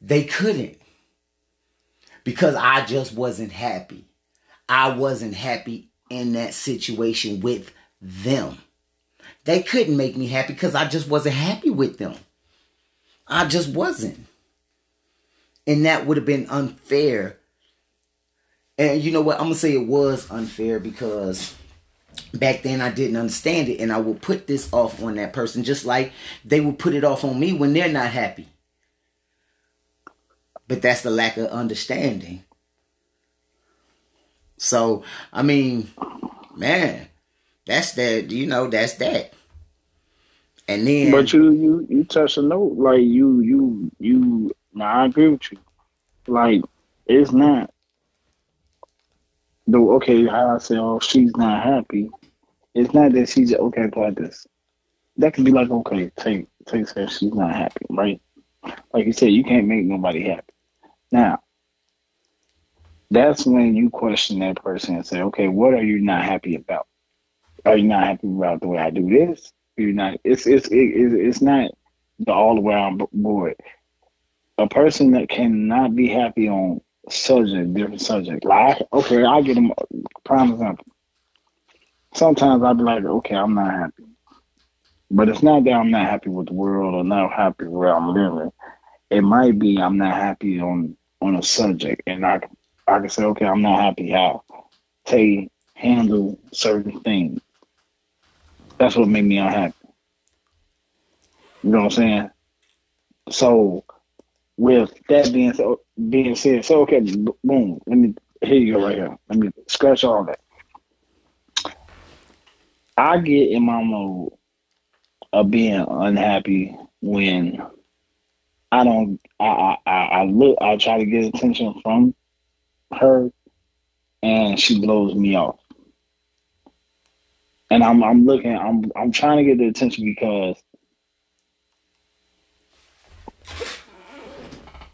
they couldn't. Because I just wasn't happy. I wasn't happy in that situation with them. They couldn't make me happy because I just wasn't happy with them. I just wasn't. And that would have been unfair. And you know what? I'm going to say it was unfair because back then I didn't understand it. And I will put this off on that person just like they will put it off on me when they're not happy. But that's the lack of understanding. So, I mean, man, that's that, you know, that's that. And then But you you you touch a note like you you you. Now I agree with you. Like it's not. Though okay, how I say, oh, she's not happy. It's not that she's okay about this. That could be like okay, take take says she's not happy, right? Like you said, you can't make nobody happy. Now, that's when you question that person and say, okay, what are you not happy about? Are you not happy about the way I do this? You're you not? It's it's it, it's not the all around board. A person that cannot be happy on subject, different subject. Like, okay, I'll get them prime example. Sometimes I'll be like, okay, I'm not happy. But it's not that I'm not happy with the world or not happy where I'm living. It might be I'm not happy on on a subject, and I I can say, okay, I'm not happy how Tay handle certain things. That's what made me unhappy. You know what I'm saying? So, with that being so, being said, so okay, boom. Let me here you go right here. Let me scratch all that. I get in my mode of being unhappy when I don't. I I, I look. I try to get attention from her, and she blows me off. And I'm I'm looking. I'm I'm trying to get the attention because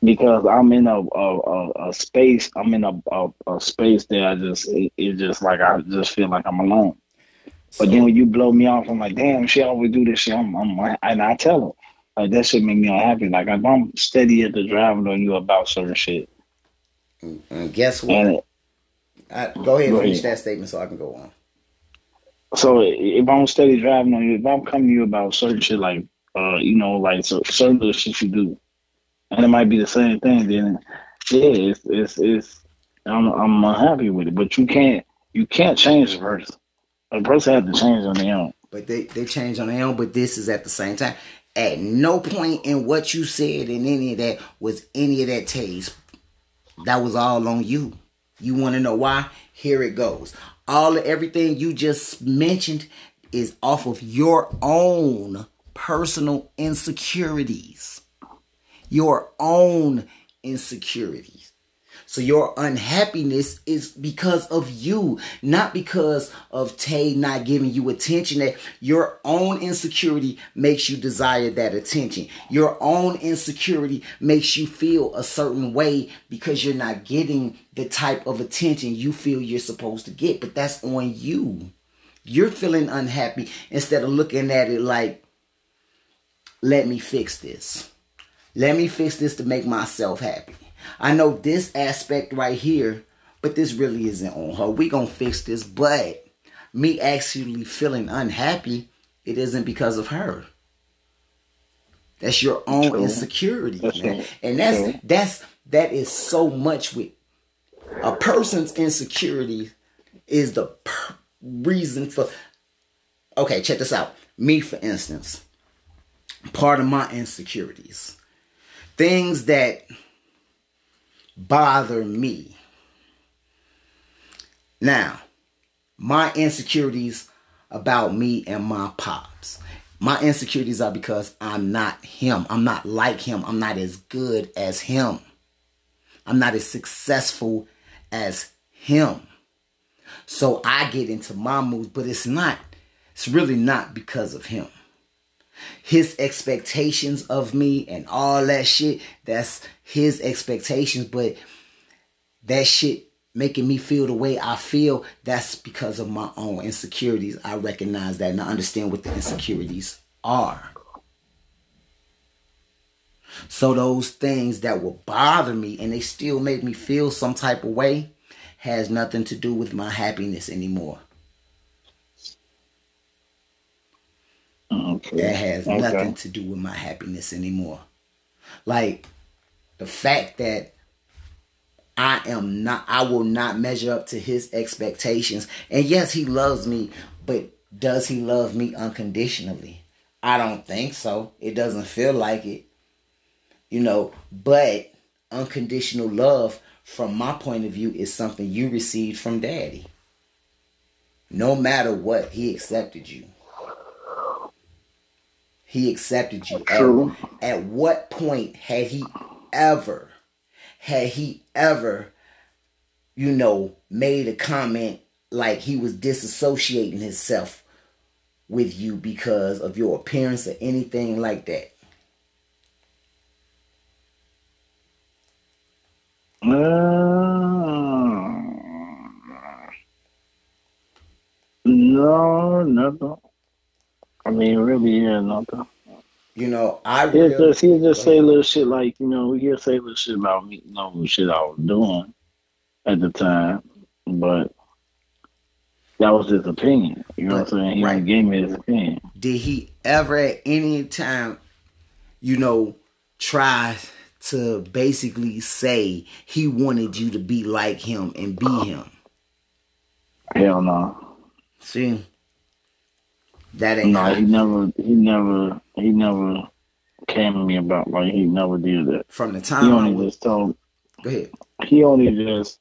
because I'm in a a, a, a space. I'm in a, a, a space that I just it, it, just like I just feel like I'm alone. So, but then when you blow me off, I'm like, damn, she always do this shit. I'm, I'm and I tell her like that shit make me unhappy. Like if I'm steady at the driving on you about certain shit. And guess what? And, I, go ahead and finish that statement so I can go on. So if I'm steady driving on you, if I'm coming to you about certain shit like uh, you know, like so certain shit you do, and it might be the same thing. Then, yeah, it's it's, it's I'm I'm unhappy with it. But you can't you can't change the person. A person has to change on their own. But they they change on their own. But this is at the same time. At no point in what you said in any of that was any of that taste. That was all on you. You want to know why? Here it goes. All of everything you just mentioned is off of your own personal insecurities your own insecurities. So your unhappiness is because of you, not because of Tay not giving you attention. That your own insecurity makes you desire that attention. Your own insecurity makes you feel a certain way because you're not getting the type of attention you feel you're supposed to get. But that's on you. You're feeling unhappy instead of looking at it like, let me fix this. Let me fix this to make myself happy. I know this aspect right here, but this really isn't on her. We gonna fix this, but me actually feeling unhappy, it isn't because of her. That's your own True. insecurity, that's man. And that's True. that's that is so much with a person's insecurity is the per- reason for. Okay, check this out. Me, for instance, part of my insecurities things that bother me. Now, my insecurities about me and my pops. My insecurities are because I'm not him. I'm not like him. I'm not as good as him. I'm not as successful as him. So I get into my moods, but it's not, it's really not because of him his expectations of me and all that shit. That's his expectations, but that shit making me feel the way I feel, that's because of my own insecurities. I recognize that and I understand what the insecurities are. So those things that will bother me and they still make me feel some type of way has nothing to do with my happiness anymore. Okay. That has okay. nothing to do with my happiness anymore. Like the fact that I am not, I will not measure up to his expectations. And yes, he loves me, but does he love me unconditionally? I don't think so. It doesn't feel like it. You know, but unconditional love, from my point of view, is something you received from daddy. No matter what, he accepted you. He accepted you. True. At, at what point had he ever, had he ever, you know, made a comment like he was disassociating himself with you because of your appearance or anything like that? Uh, no, nothing. I mean, really, yeah, nothing. You know, I He'll really, just he'll just say little shit like, you know, he'll say little shit about me, you know, shit I was doing at the time. But that was his opinion. You know what I'm saying? He Right. gave me his opinion. did he ever at any time, you know, try to basically say he wanted you to be like him and be him? Hell no. See, that ain't No, how- he never he never he never came to me about like he never did that. from the He time I only was. just told Go ahead. he only just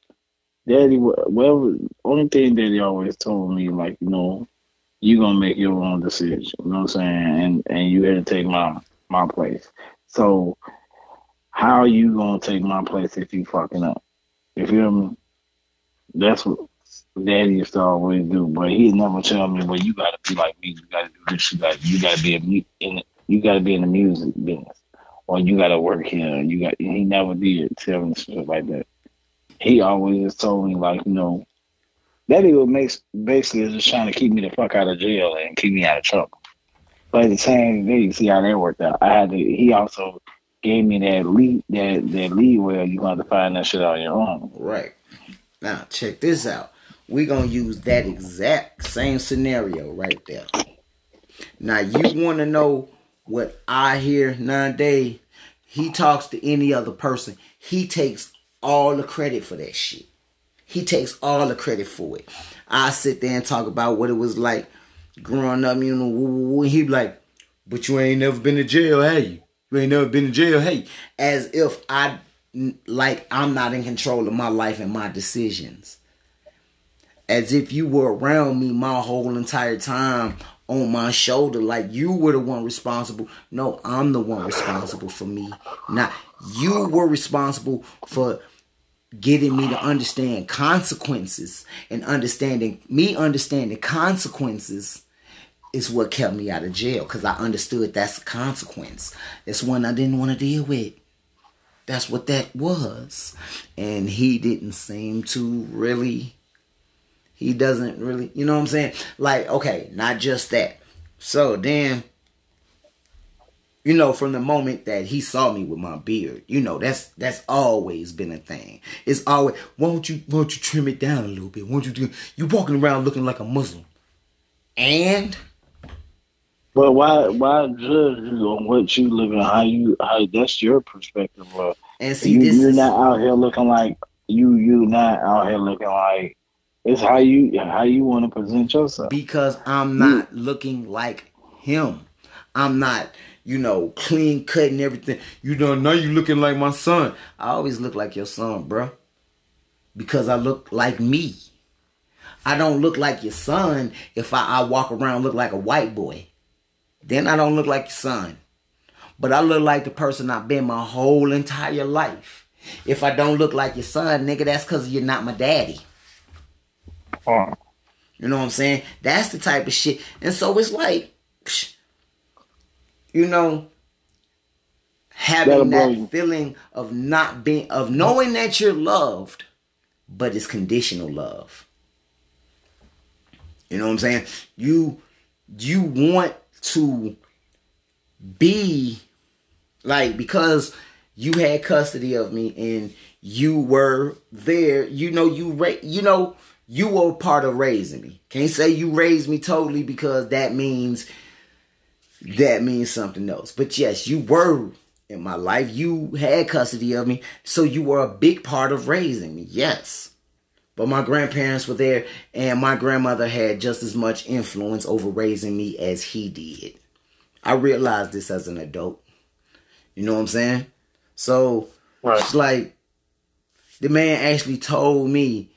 daddy whatever only thing that he always told me like you know you gonna make your own decision you know what i'm saying and and you had to take my my place so how are you gonna take my place if you fucking up If you feel me that's what daddy used to always do but he never tell me well you gotta be like me you gotta do this you gotta you gotta be a, in you gotta be in the music business or you gotta work here you got he never did tell me shit like that he always just told me like, you know, that he would basically just trying to keep me the fuck out of jail and keep me out of trouble. But at the same day, you see how that worked out. I had to. He also gave me that lead, that that lead where You gonna have to find that shit on your own. Right. Now, check this out. We're going to use that exact same scenario right there. Now, you want to know what I hear nowadays? He talks to any other person. He takes all the credit for that shit. He takes all the credit for it. I sit there and talk about what it was like growing up, you know, he be like, but you ain't never been to jail, have you? You ain't never been to jail, hey. As if I, like, I'm not in control of my life and my decisions. As if you were around me my whole entire time on my shoulder, like you were the one responsible. No, I'm the one responsible for me. Not you were responsible for getting me to understand consequences and understanding me understanding consequences is what kept me out of jail because I understood that's a consequence. It's one I didn't want to deal with. That's what that was. And he didn't seem to really, he doesn't really, you know what I'm saying? Like, okay, not just that. So then, you know, from the moment that he saw me with my beard, you know, that's that's always been a thing. It's always, won't you won't you trim it down a little bit? Won't you do you walking around looking like a Muslim? And But why why judge you on what you live in? How you how that's your perspective. Bro. and see you this you're is not out here looking like you you not out here looking like it's how you how you want to present yourself. because I'm not looking like him. I'm not, you know, clean cut and everything. You don't know, now you looking like my son. I always look like your son, bro. Because I look like me. I don't look like your son if I, I walk around look like a white boy. Then I don't look like your son. But I look like the person I've been my whole entire life. If I don't look like your son, nigga, that's because you're not my daddy. You know what I'm saying? That's the type of shit. And so it's like, you know, having That'll that feeling of not being, of knowing that you're loved, but it's conditional love. You know what I'm saying? You, you want to be like because you had custody of me and you were there you know you ra- you know you were part of raising me. Can't say you raised me totally because that means that means something else. But yes you were in my life. You had custody of me. So you were a big part of raising me. Yes. But my grandparents were there and my grandmother had just as much influence over raising me as he did. I realized this as an adult. You know what I'm saying? So Right. it's like the man actually told me,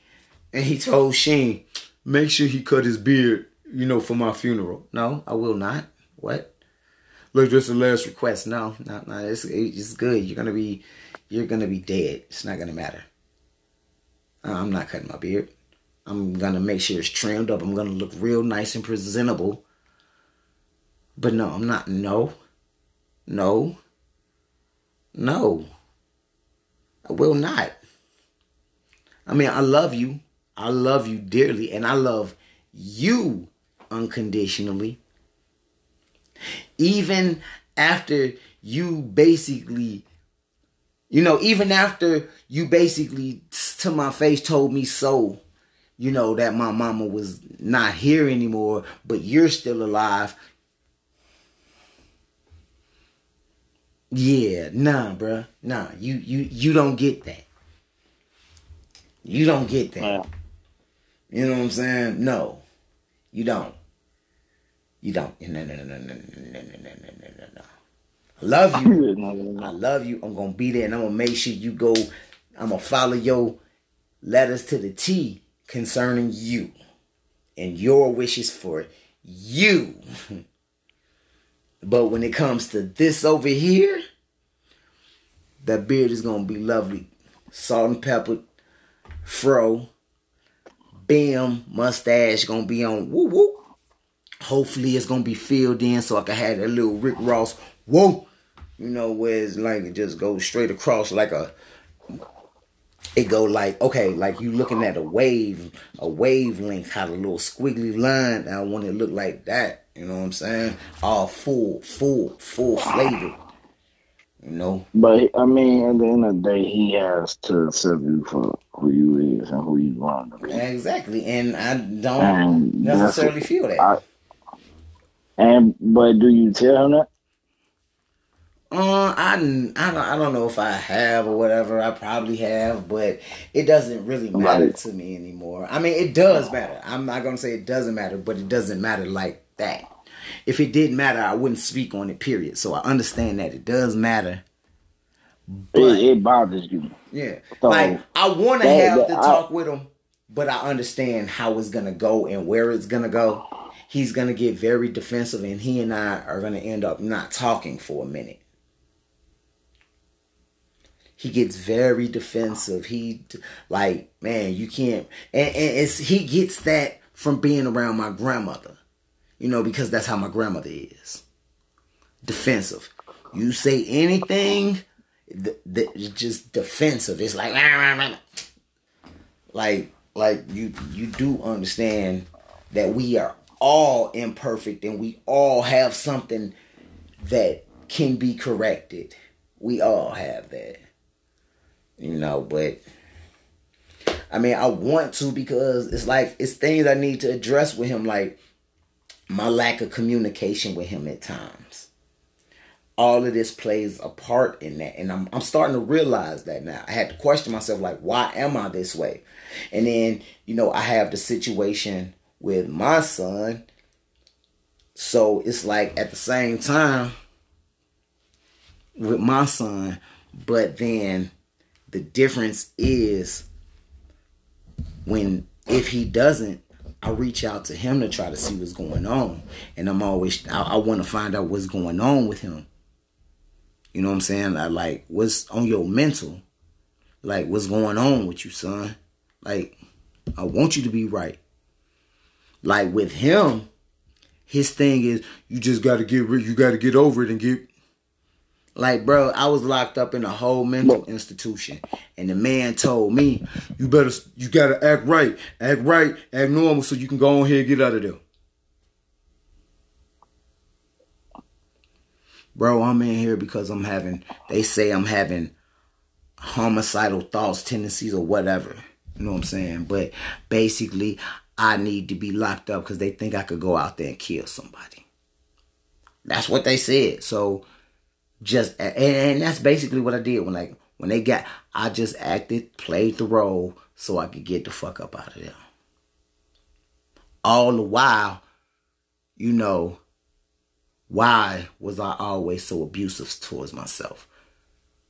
and he told Sheen, make sure he cut his beard, you know, for my funeral. No, I will not. What? Look, just a last request. No, no, no. It's it's good. You're gonna be, you're gonna be dead. It's not gonna matter. Uh, I'm not cutting my beard. I'm gonna make sure it's trimmed up. I'm gonna look real nice and presentable But no, I'm not. No. No. No. I will not. I mean, I love you. I love you dearly, and I love you unconditionally. Even after you basically, you know, even after you basically to my face told me so, you know, that my mama was not here anymore, but you're still alive. Yeah, nah, bruh. Nah, you you you don't get that. You don't get that. You know what I'm saying? No, you don't. You don't. No, no, no, no, no, no, no, no, no, no, I love you. I love you. I'm gonna be there, and I'm gonna make sure you go. I'm gonna follow your letters to the T concerning you and your wishes for you. but when it comes to this over here, that beard is gonna be lovely, salt and pepper, fro, bam, mustache gonna be on woo woo. Hopefully it's gonna be filled in so I can have that little Rick Ross whoa. You know, where it's like it just goes straight across like a it go like okay, like you looking at a wave, a wavelength, how the little squiggly line. I want it look like that. You know what I'm saying? All full, full, full flavor. Know. But I mean, at the end of the day, he has to accept you for who you is and who you want to be. Exactly, and I don't and necessarily feel that. I, and but do you tell him that? Uh, I, I don't I don't know if I have or whatever. I probably have, but it doesn't really matter right. to me anymore. I mean, it does matter. I'm not gonna say it doesn't matter, but it doesn't matter like that. If it didn't matter, I wouldn't speak on it. Period. So I understand that it does matter. But it, it bothers you. Yeah, so like I want to have the talk with him, but I understand how it's gonna go and where it's gonna go. He's gonna get very defensive, and he and I are gonna end up not talking for a minute he gets very defensive. He like, man, you can't and, and it's he gets that from being around my grandmother. You know, because that's how my grandmother is. Defensive. You say anything that just defensive. It's like like like you you do understand that we are all imperfect and we all have something that can be corrected. We all have that you know, but I mean, I want to because it's like it's things I need to address with him, like my lack of communication with him at times. All of this plays a part in that, and I'm I'm starting to realize that now. I had to question myself, like, why am I this way? And then, you know, I have the situation with my son. So it's like at the same time with my son, but then the difference is when if he doesn't, I reach out to him to try to see what's going on, and I'm always I, I want to find out what's going on with him. You know what I'm saying? I like what's on your mental, like what's going on with you, son. Like I want you to be right. Like with him, his thing is you just got to get rid, you got to get over it and get like, bro, I was locked up in a whole mental institution, and the man told me, "You better, you gotta act right, act right, act normal, so you can go on here and get out of there." Bro, I'm in here because I'm having. They say I'm having homicidal thoughts, tendencies, or whatever. You know what I'm saying? But basically, I need to be locked up because they think I could go out there and kill somebody. That's what they said. So just and, and that's basically what I did when like when they got I just acted, played the role so I could get the fuck up out of there. All the while, you know, why was I always so abusive towards myself?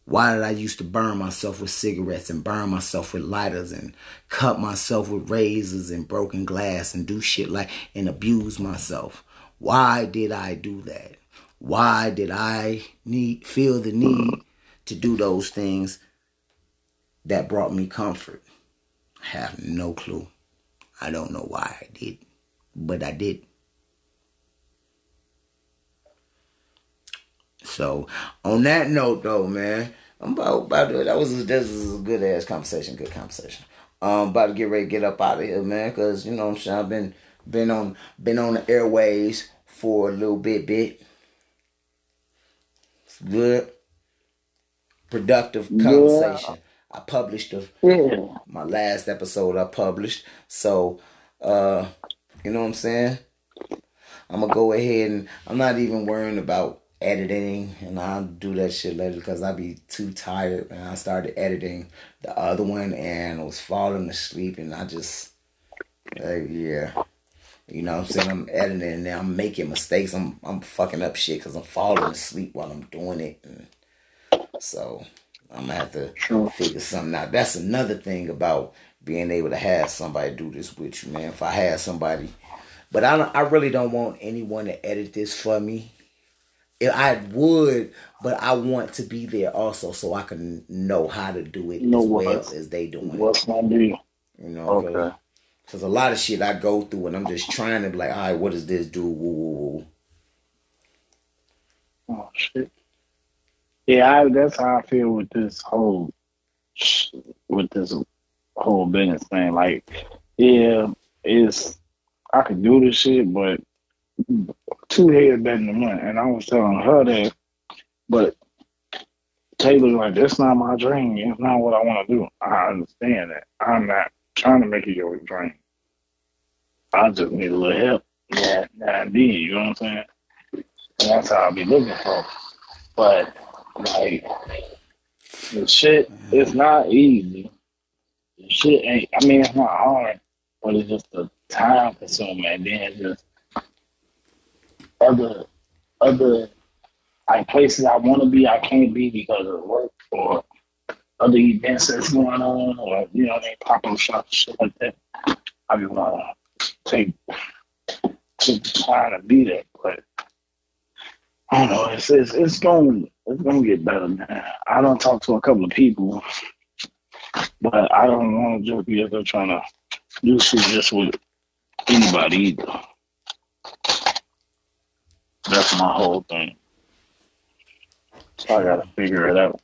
Why did I used to burn myself with cigarettes and burn myself with lighters and cut myself with razors and broken glass and do shit like and abuse myself? Why did I do that? Why did I need feel the need to do those things that brought me comfort? I have no clue. I don't know why I did, but I did. So on that note, though, man, I'm about about to, that was this was a good ass conversation, good conversation. Um, about to get ready to get up out of here, man, because you know I'm saying I've been been on been on the airways for a little bit, bit. Good, productive conversation. Yeah. I published a, yeah. my last episode. I published, so uh, you know what I'm saying. I'm gonna go ahead and I'm not even worrying about editing, and I'll do that shit later because I'll be too tired. And I started editing the other one, and I was falling asleep, and I just, uh, yeah. You know what I'm saying? I'm editing and I'm making mistakes. I'm I'm fucking up shit because I'm falling asleep while I'm doing it. And so I'm gonna have to sure. figure something out. That's another thing about being able to have somebody do this with you, man. If I had somebody, but I I really don't want anyone to edit this for me. If I would, but I want to be there also so I can know how to do it know as well as they doing what's my deal. You know, okay. Because a lot of shit I go through and I'm just trying to be like, all right, what does this do? Woo, woo, woo. Oh, shit. Yeah, I, that's how I feel with this whole, with this whole business thing. Like, yeah, it's, I can do this shit, but two heads better than one. And I was telling her that, but Taylor's like, that's not my dream. It's not what I want to do. I understand that. I'm not trying to make it your dream. I just need a little help. Yeah, and then, you know what I'm saying? And that's how I'll be looking for. But like the shit, it's not easy. The shit ain't. I mean, it's not hard, but it's just the time consuming, and then just other other like places I want to be, I can't be because of work or other events that's going on, or you know, they pop up shops, shit like that. I be want to take take time to be there, but I don't know. It's it's, it's going it's gonna get better, man. I don't talk to a couple of people, but I don't want to just be out there trying to do shit just with anybody either. That's my whole thing. So I gotta figure it out.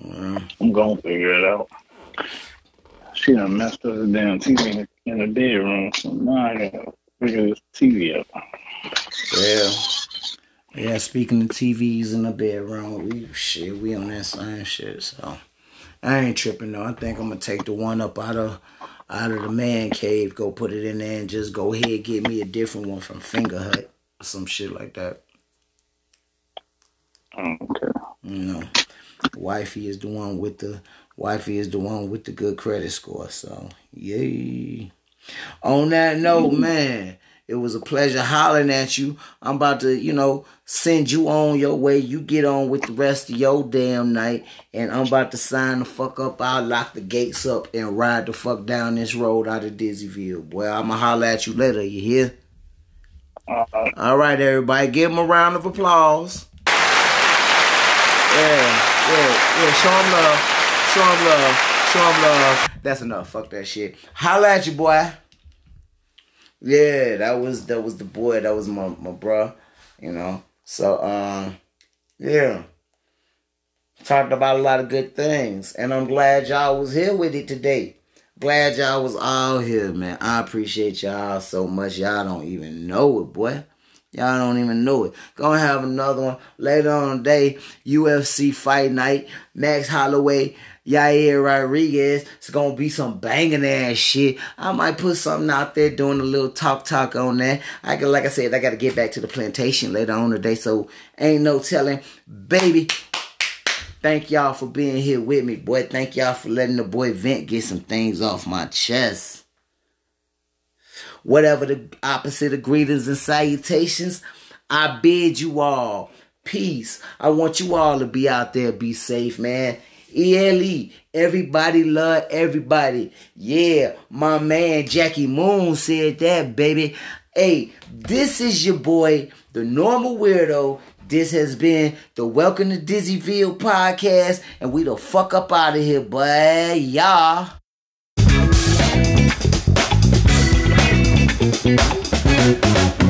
Mm. I'm gonna figure it out. She done messed up the damn TV in the, bedroom, so now I gotta figure this TV up. Yeah. Yeah, speaking of TVs in the bedroom, we shit, we on that same shit. So I ain't tripping though. I think I'm gonna take the one up out of out of the man cave, go put it in there, and just go ahead get me a different one from Fingerhut or some shit like that. Okay. You know, wifey is the one with the wifey is the one with the good credit score. So yay. On that note, man. It was a pleasure hollering at you. I'm about to, you know, send you on your way. You get on with the rest of your damn night. And I'm about to sign the fuck up. I'll lock the gates up and ride the fuck down this road out of Dizzyville. Boy, I'ma holler at you later. You hear? Uh-huh. All right, everybody. Give him a round of applause. Yeah, yeah, yeah. Show him love. Show him love. Show him love. That's enough. Fuck that shit. Holla at you, boy. Yeah, that was that was the boy. That was my my bro. You know. So um, yeah. Talked about a lot of good things, and I'm glad y'all was here with it today. Glad y'all was all here, man. I appreciate y'all so much. Y'all don't even know it, boy. Y'all don't even know it. Gonna have another one later on today. UFC fight night. Max Holloway Yair Rodriguez. It's gonna be some banging ass shit. I might put something out there doing a little talk talk on that. I can, like I said, I gotta get back to the plantation later on today, so ain't no telling. Baby, thank y'all for being here with me, boy. Thank y'all for letting the boy vent get some things off my chest. Whatever the opposite of greetings and salutations, I bid you all peace. I want you all to be out there, be safe, man. ELE. Everybody love everybody. Yeah, my man Jackie Moon said that, baby. Hey, this is your boy, the normal weirdo. This has been the Welcome to Dizzyville podcast, and we the fuck up out of here, boy. Y'all. Yeah.